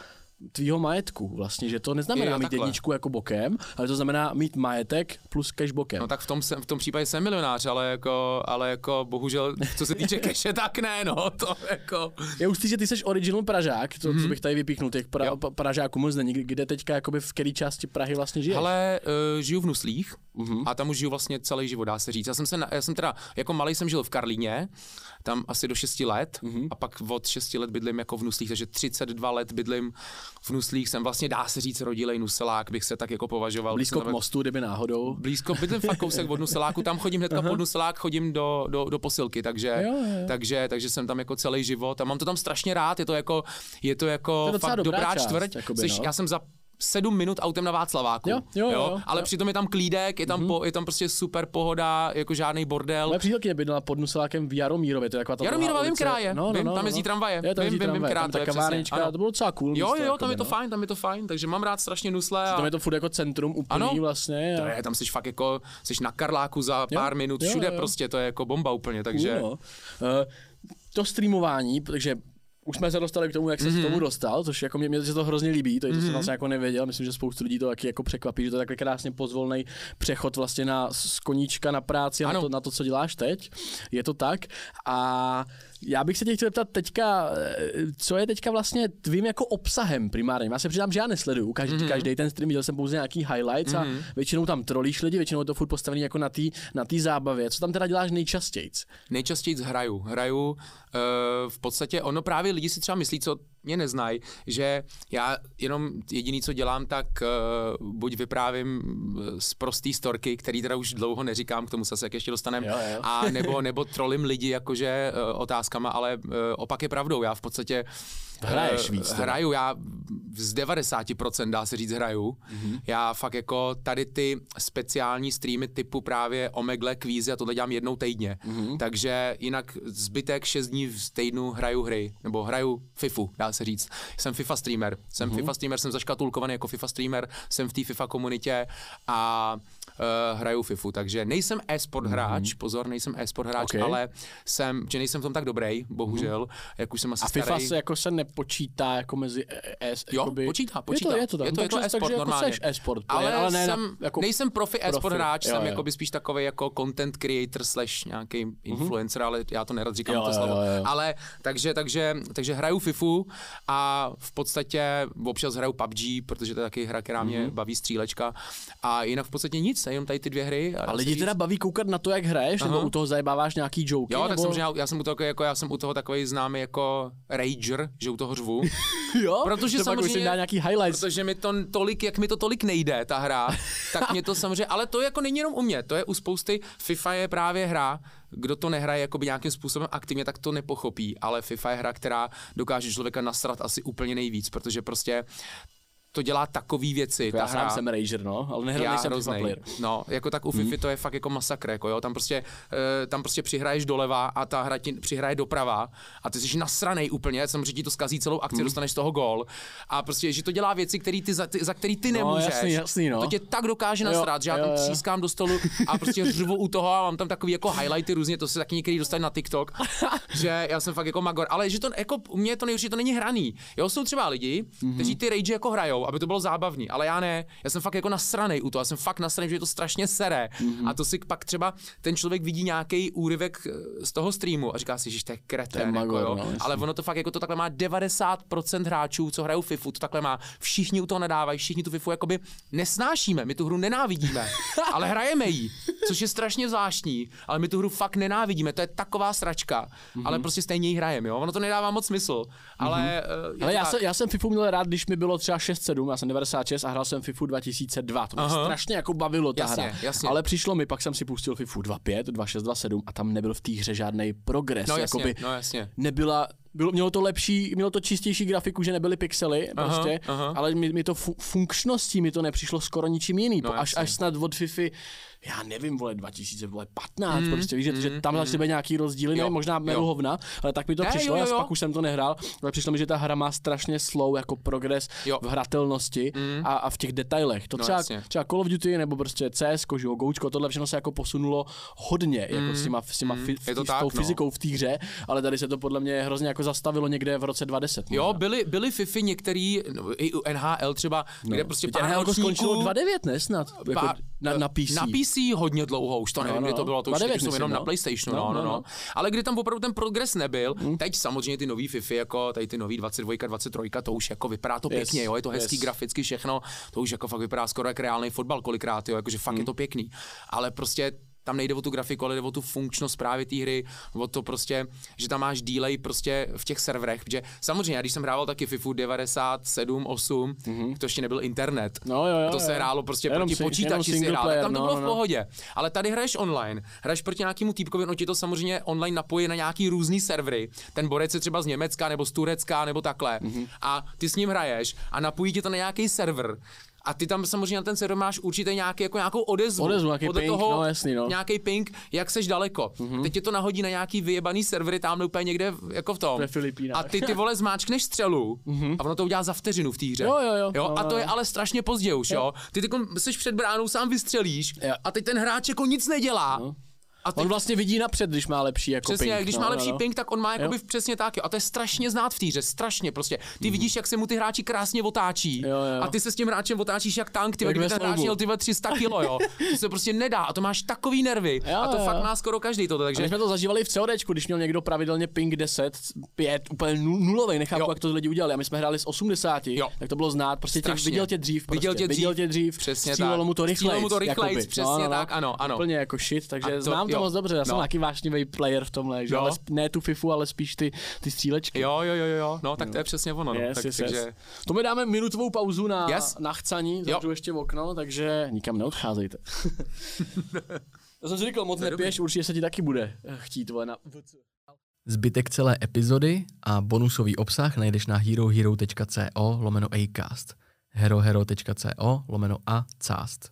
tvýho majetku vlastně, že to neznamená jo, mít takhle. jedničku jako bokem, ale to znamená mít majetek plus cash bokem. No tak v tom, v tom případě jsem milionář, ale jako, ale jako bohužel, co se týče [laughs] cache, tak ne, no, to jako... Je už že ty jsi original Pražák, to, mm-hmm. co bych tady vypíchnul, těch pra, Pražáků moc není, kde teďka jakoby v které části Prahy vlastně žiješ? Ale uh, žiju v Nuslích mm-hmm. a tam už žiju vlastně celý život, dá se říct. Já jsem, se, já jsem teda, jako malý jsem žil v Karlíně, tam asi do 6 let mm-hmm. a pak od 6 let bydlím jako v Nuslích, takže 32 let bydlím v Nuslích, jsem vlastně dá se říct rodilej Nuselák, bych se tak jako považoval. Blízko k mostu, kdyby náhodou. Blízko, bydlím fakt kousek od Nuseláku, tam chodím hnedka pod Nuselák, chodím do, do, do posilky, takže, jo, jo. takže, takže jsem tam jako celý život a mám to tam strašně rád, je to jako, je to jako to fakt dobrá, dobrá čtvrť. Jakoby, no. Já jsem za sedm minut autem na Václaváku. Jo, jo, jo, jo. Ale jo. přitom je tam klídek, je tam, mm-hmm. po, je tam prostě super pohoda, jako žádný bordel. Moje přítelkyně bydlela pod Nuselákem v Jaromírově, to je taková ta Jaromírova vím, která je. No, no, vím, no, tam jezdí no. tramvaje. Je, tam vím, vím, vím, která to je. To bylo docela cool. Jo, jo, tam je to fajn, tam je to fajn, takže mám rád strašně Nusle. A... Tam je to furt jako centrum úplný vlastně. To je, tam jsi fakt jako, jsi na Karláku za pár minut, všude prostě, to je jako bomba úplně, takže... No. Eh, to streamování, takže už jsme se dostali k tomu, jak se mm-hmm. k tomu dostal, což jako mě, mě se to hrozně líbí, to, mm-hmm. to jsem mhm. vlastně jako nevěděl, myslím, že spoustu lidí to taky jako překvapí, že to je takový krásně pozvolný přechod vlastně na z koníčka na práci a na to, na to, co děláš teď. Je to tak. A já bych se tě chtěl zeptat teďka, eh, co je teďka vlastně tvým jako obsahem primárně. Já se přidám, že já nesleduju každý, mm-hmm. každý ten stream, viděl jsem pouze nějaký highlights mm-hmm. a mhm. většinou tam trolíš lidi, většinou je to furt postavený jako na té na tý zábavě. Co tam teda děláš nejčastěji? Nejčastěji hraju. Hraju uh, v podstatě, ono právě lidi si třeba myslí, co mě neznají, že já jenom jediný, co dělám, tak uh, buď vyprávím z prostý storky, který teda už dlouho neříkám, k tomu se jak ještě dostaneme, a nebo, nebo trolím lidi jakože uh, otázkama, ale uh, opak je pravdou, já v podstatě Hraješ eh, víc teda. Hraju, já z 90% dá se říct hraju. Mhm. Mm-hmm. Já fakt jako tady ty speciální streamy typu právě Omegle, kvízy a tohle dělám jednou týdně. Mhm. Mm-hmm. Takže jinak zbytek 6 dní v týdnu hraju hry, nebo hraju FIFU, dá se říct. Jsem FIFA streamer. Jsem Mhm. mm-hmm. FIFA streamer, jsem zaškatulkovaný jako FIFA streamer, jsem v té FIFA komunitě a uh, hraju FIFU, takže nejsem e-sport hráč, pozor, nejsem e-sport hráč, Mhm. Ok. ale jsem, že nejsem v tom tak dobrý, bohužel, jak už jsem asi A FIFA starý. se jako se nepočítá jako mezi ES. Jo, jakoby... počítá, počítá. Je to, je to, tak. je to, No, je to takže- e-sport takže jako normálně. seš e-sport ale, player, ale ne jsem, jako nejsem profi e-sport profi. hráč, Jo, jsem jo. jakoby spíš takový jako content creator slash nějaký influencer, ale já to nerad říkám Jo, to jo, slovo. jo, jo. Ale takže, takže, takže hraju FIFU a v podstatě občas hraju PUBG, protože to je taky hra, která mě baví střílečka. A jinak v podstatě nic, jenom tady ty dvě hry. A se lidi říct. teda baví koukat na to, jak hraješ, nebo u toho zajebáváš nějaký joke? Jo, tak nebo... samozřejmě já, já jsem u toho jako já jsem u toho takový známý jako rager, že u toho řvu. [laughs] jo? Protože to samozřejmě- dá nějaký highlights. Protože mi to tolik, jak mi to tolik nejde, ta hra, [laughs] tak mě to samozřejmě, ale to jako není jenom u mě, to je u spousty, FIFA je právě hra, kdo to nehraje jakoby nějakým způsobem aktivně, tak to nepochopí, ale FIFA je hra, která dokáže člověka nasrat asi úplně nejvíc, protože prostě to dělá takový věci, ta Já hra. sám jsem Rager, no, ale nehrál Já nejsem FIFA player. No, jako tak u FIFA to je fakt jako masakr, jako jo, tam prostě, uh, tam prostě přihraješ doleva a ta hra ti přihraje doprava a ty jsi nasranej úplně, samozřejmě ti to skazí celou akci, dostaneš z toho gól a prostě, že to dělá věci, který ty, za, ty, za který ty No, nemůžeš. jasný, jasný, no. To tě tak dokáže nasrat, že já tam jo. třískám do stolu a prostě řvu u toho a mám tam takový jako highlighty různě, to se taky někdy dostali na TikTok, [laughs] že já jsem fakt jako magor, ale že to jako u mě to nejhorší, to není hraný. Jo, jsou třeba lidi, Mhm. kteří ty rage jako hrajou, aby to bylo zábavný, ale já ne. Já jsem fakt jako nasranej u toho, já jsem fakt nasranej, že je to strašně sere. Mhm. A to si pak třeba ten člověk vidí nějaký úryvek eh, z toho streamu a říká si, že to je kretén, jako, jo. no, ale ono to fakt jako to takhle má 90% hráčů, co hrajou FIFU, to takhle má. Všichni u toho nadávají, všichni tu FIFU jakoby nesnášíme, my tu hru nenávidíme, [laughs] ale hrajeme ji, což je strašně zvláštní, ale my tu hru fakt nenávidíme, to je taková sračka, Mhm. ale prostě stejně ji hrajeme, jo. Ono to nedává moc smysl, ale uh, Ale já, jsem, já jsem FIFU měl rád, když mi bylo třeba 6-7, já jsem 96 a hrál jsem FIFU 2002. To mě Aha. strašně jako bavilo ta Jasně, hra. jasně. Ale přišlo mi, pak jsem si pustil FIFU 2.5, 2.6, 2.7 a tam nebyl v té hře žádný progres. No jasně, jakoby no jasně. nebyla bylo, mělo to lepší, mělo to čistější grafiku, že nebyly pixely, Aha, prostě, aha. ale mi, mi to fu- funkčností mi to nepřišlo skoro ničím jiný. No až, až snad od FIFA, já nevím, vole, 2015, Mm, prostě víš, že, že tam začaly být nějaký rozdíly, ne, možná jo. meru hovna, ale tak mi to Ne, přišlo, jo, jo, pak už jsem to nehrál, ale přišlo mi, že ta hra má strašně slow jako progres Jo. v hratelnosti a, a v těch detailech. To No, třeba, jasně. třeba Call of Duty nebo prostě CS, že jo, Goučko, tohle všechno se jako posunulo hodně, jako s těma, s těma fi, Je to s tak, tou no. fyzikou v té hře, ale tady se to podle mě hrozně jako zastavilo někde v roce 2010. Jo, možná. byly, byly FIFI některý, no, i u NHL třeba, no. kde prostě pár NHL skončilo 2.9, ne snad? Jako na, na PC. Na PC hodně dlouho, už to nevím, no, kdy to no. bylo, to už 2.9 teď jenom na no. PlayStationu, no, No, no, no, no. no. Ale kdy tam opravdu ten progres nebyl, teď samozřejmě ty nový FIFA, jako tady ty nový 22, 23, to už jako vypadá to Yes, pěkně, jo, je to hezký yes. graficky všechno, to už jako fakt vypadá skoro jak reálný fotbal kolikrát, jo, jakože fakt je to pěkný. Ale prostě tam nejde o tu grafiku, ale jde o tu funkčnost právě té hry, o to prostě, že tam máš delay prostě v těch serverech, protože samozřejmě, já když jsem hrával taky FIFA 97, 8, mm-hmm. to ještě nebyl internet. No, jo, jo, to se jo. hrálo prostě Jenom proti si- počítači si hrál, player, tam to no, bylo no, v no. pohodě. Ale tady hraješ online, hraješ proti nějakému týpkovi, on ti to samozřejmě online napojí na nějaký různý servery. Ten borec je třeba z Německa nebo z Turecka nebo takhle. Mhm. Mm-hmm. A ty s ním hraješ a napojí ti to na nějaký server. A ty tam samozřejmě na ten server máš určitě nějaký, jako nějakou odezvu. Odezvu, nějaký Podle ping, toho, no, jasný, no. Nějaký ping, jak seš daleko. Mm-hmm. Teď tě to nahodí na nějaký vyjebaný servery tam úplně někde jako v tom. Ve Filipínách. A ty ty vole zmáčkneš střelu a ono to udělá za vteřinu v té hře. Jo, jo, jo. jo No, a no, to je no. ale strašně pozdě už, jo. Ty teď jsi před bránou, sám vystřelíš Jo. a teď ten hráč jako nic nedělá. No. A teď On vlastně vidí napřed, když má lepší jako Přesně, ping. když no, má no, lepší no. ping, tak on má jakoby přesně tak. Jo. A to je strašně znát v týře, strašně prostě. Ty mm. vidíš, jak se mu ty hráči krásně otáčí. Jo, jo. A ty se s tím hráčem otáčíš jak tank, ty Jak kdyby ten hráč měl ty vole 300 kilo, jo. To se prostě nedá. A to máš takový nervy. Jo, a to jo, fakt jo. má skoro každý. A Takže my jsme to zažívali v CODčku, když měl někdo pravidelně ping 10, 5, úplně nul- nulový, nechápu, Jo. jak to lidi udělali. A my jsme hráli z 80, Jo. tak to bylo znát. Prostě tě, viděl tě dřív, prostě, Viděl tě dřív. viděl tě dřív Přesně mu to rychlejc. Mu to rychlejc, jakoby. přesně tak, ano, ano. Úplně jako shit, takže A to- znám to Jo. moc dobře, já jsem No. taky vášnivý player v tomhle, že? Jo. ale sp- ne tu FIFU, ale spíš ty, ty střílečky. Jo, jo, jo, jo, jo, no tak to je přesně ono, no. Yes, tak, yes, takže, yes. To mi dáme minutovou pauzu na, Yes. na chcaní, zavřu ještě okno, takže nikam neodcházejte. [laughs] Já jsem si říkal, moc nepěš, určitě se ti taky bude chtít vole, na Zbytek celé epizody a bonusový obsah najdeš na herohero.co lomeno acast herohero.co lomeno a cast.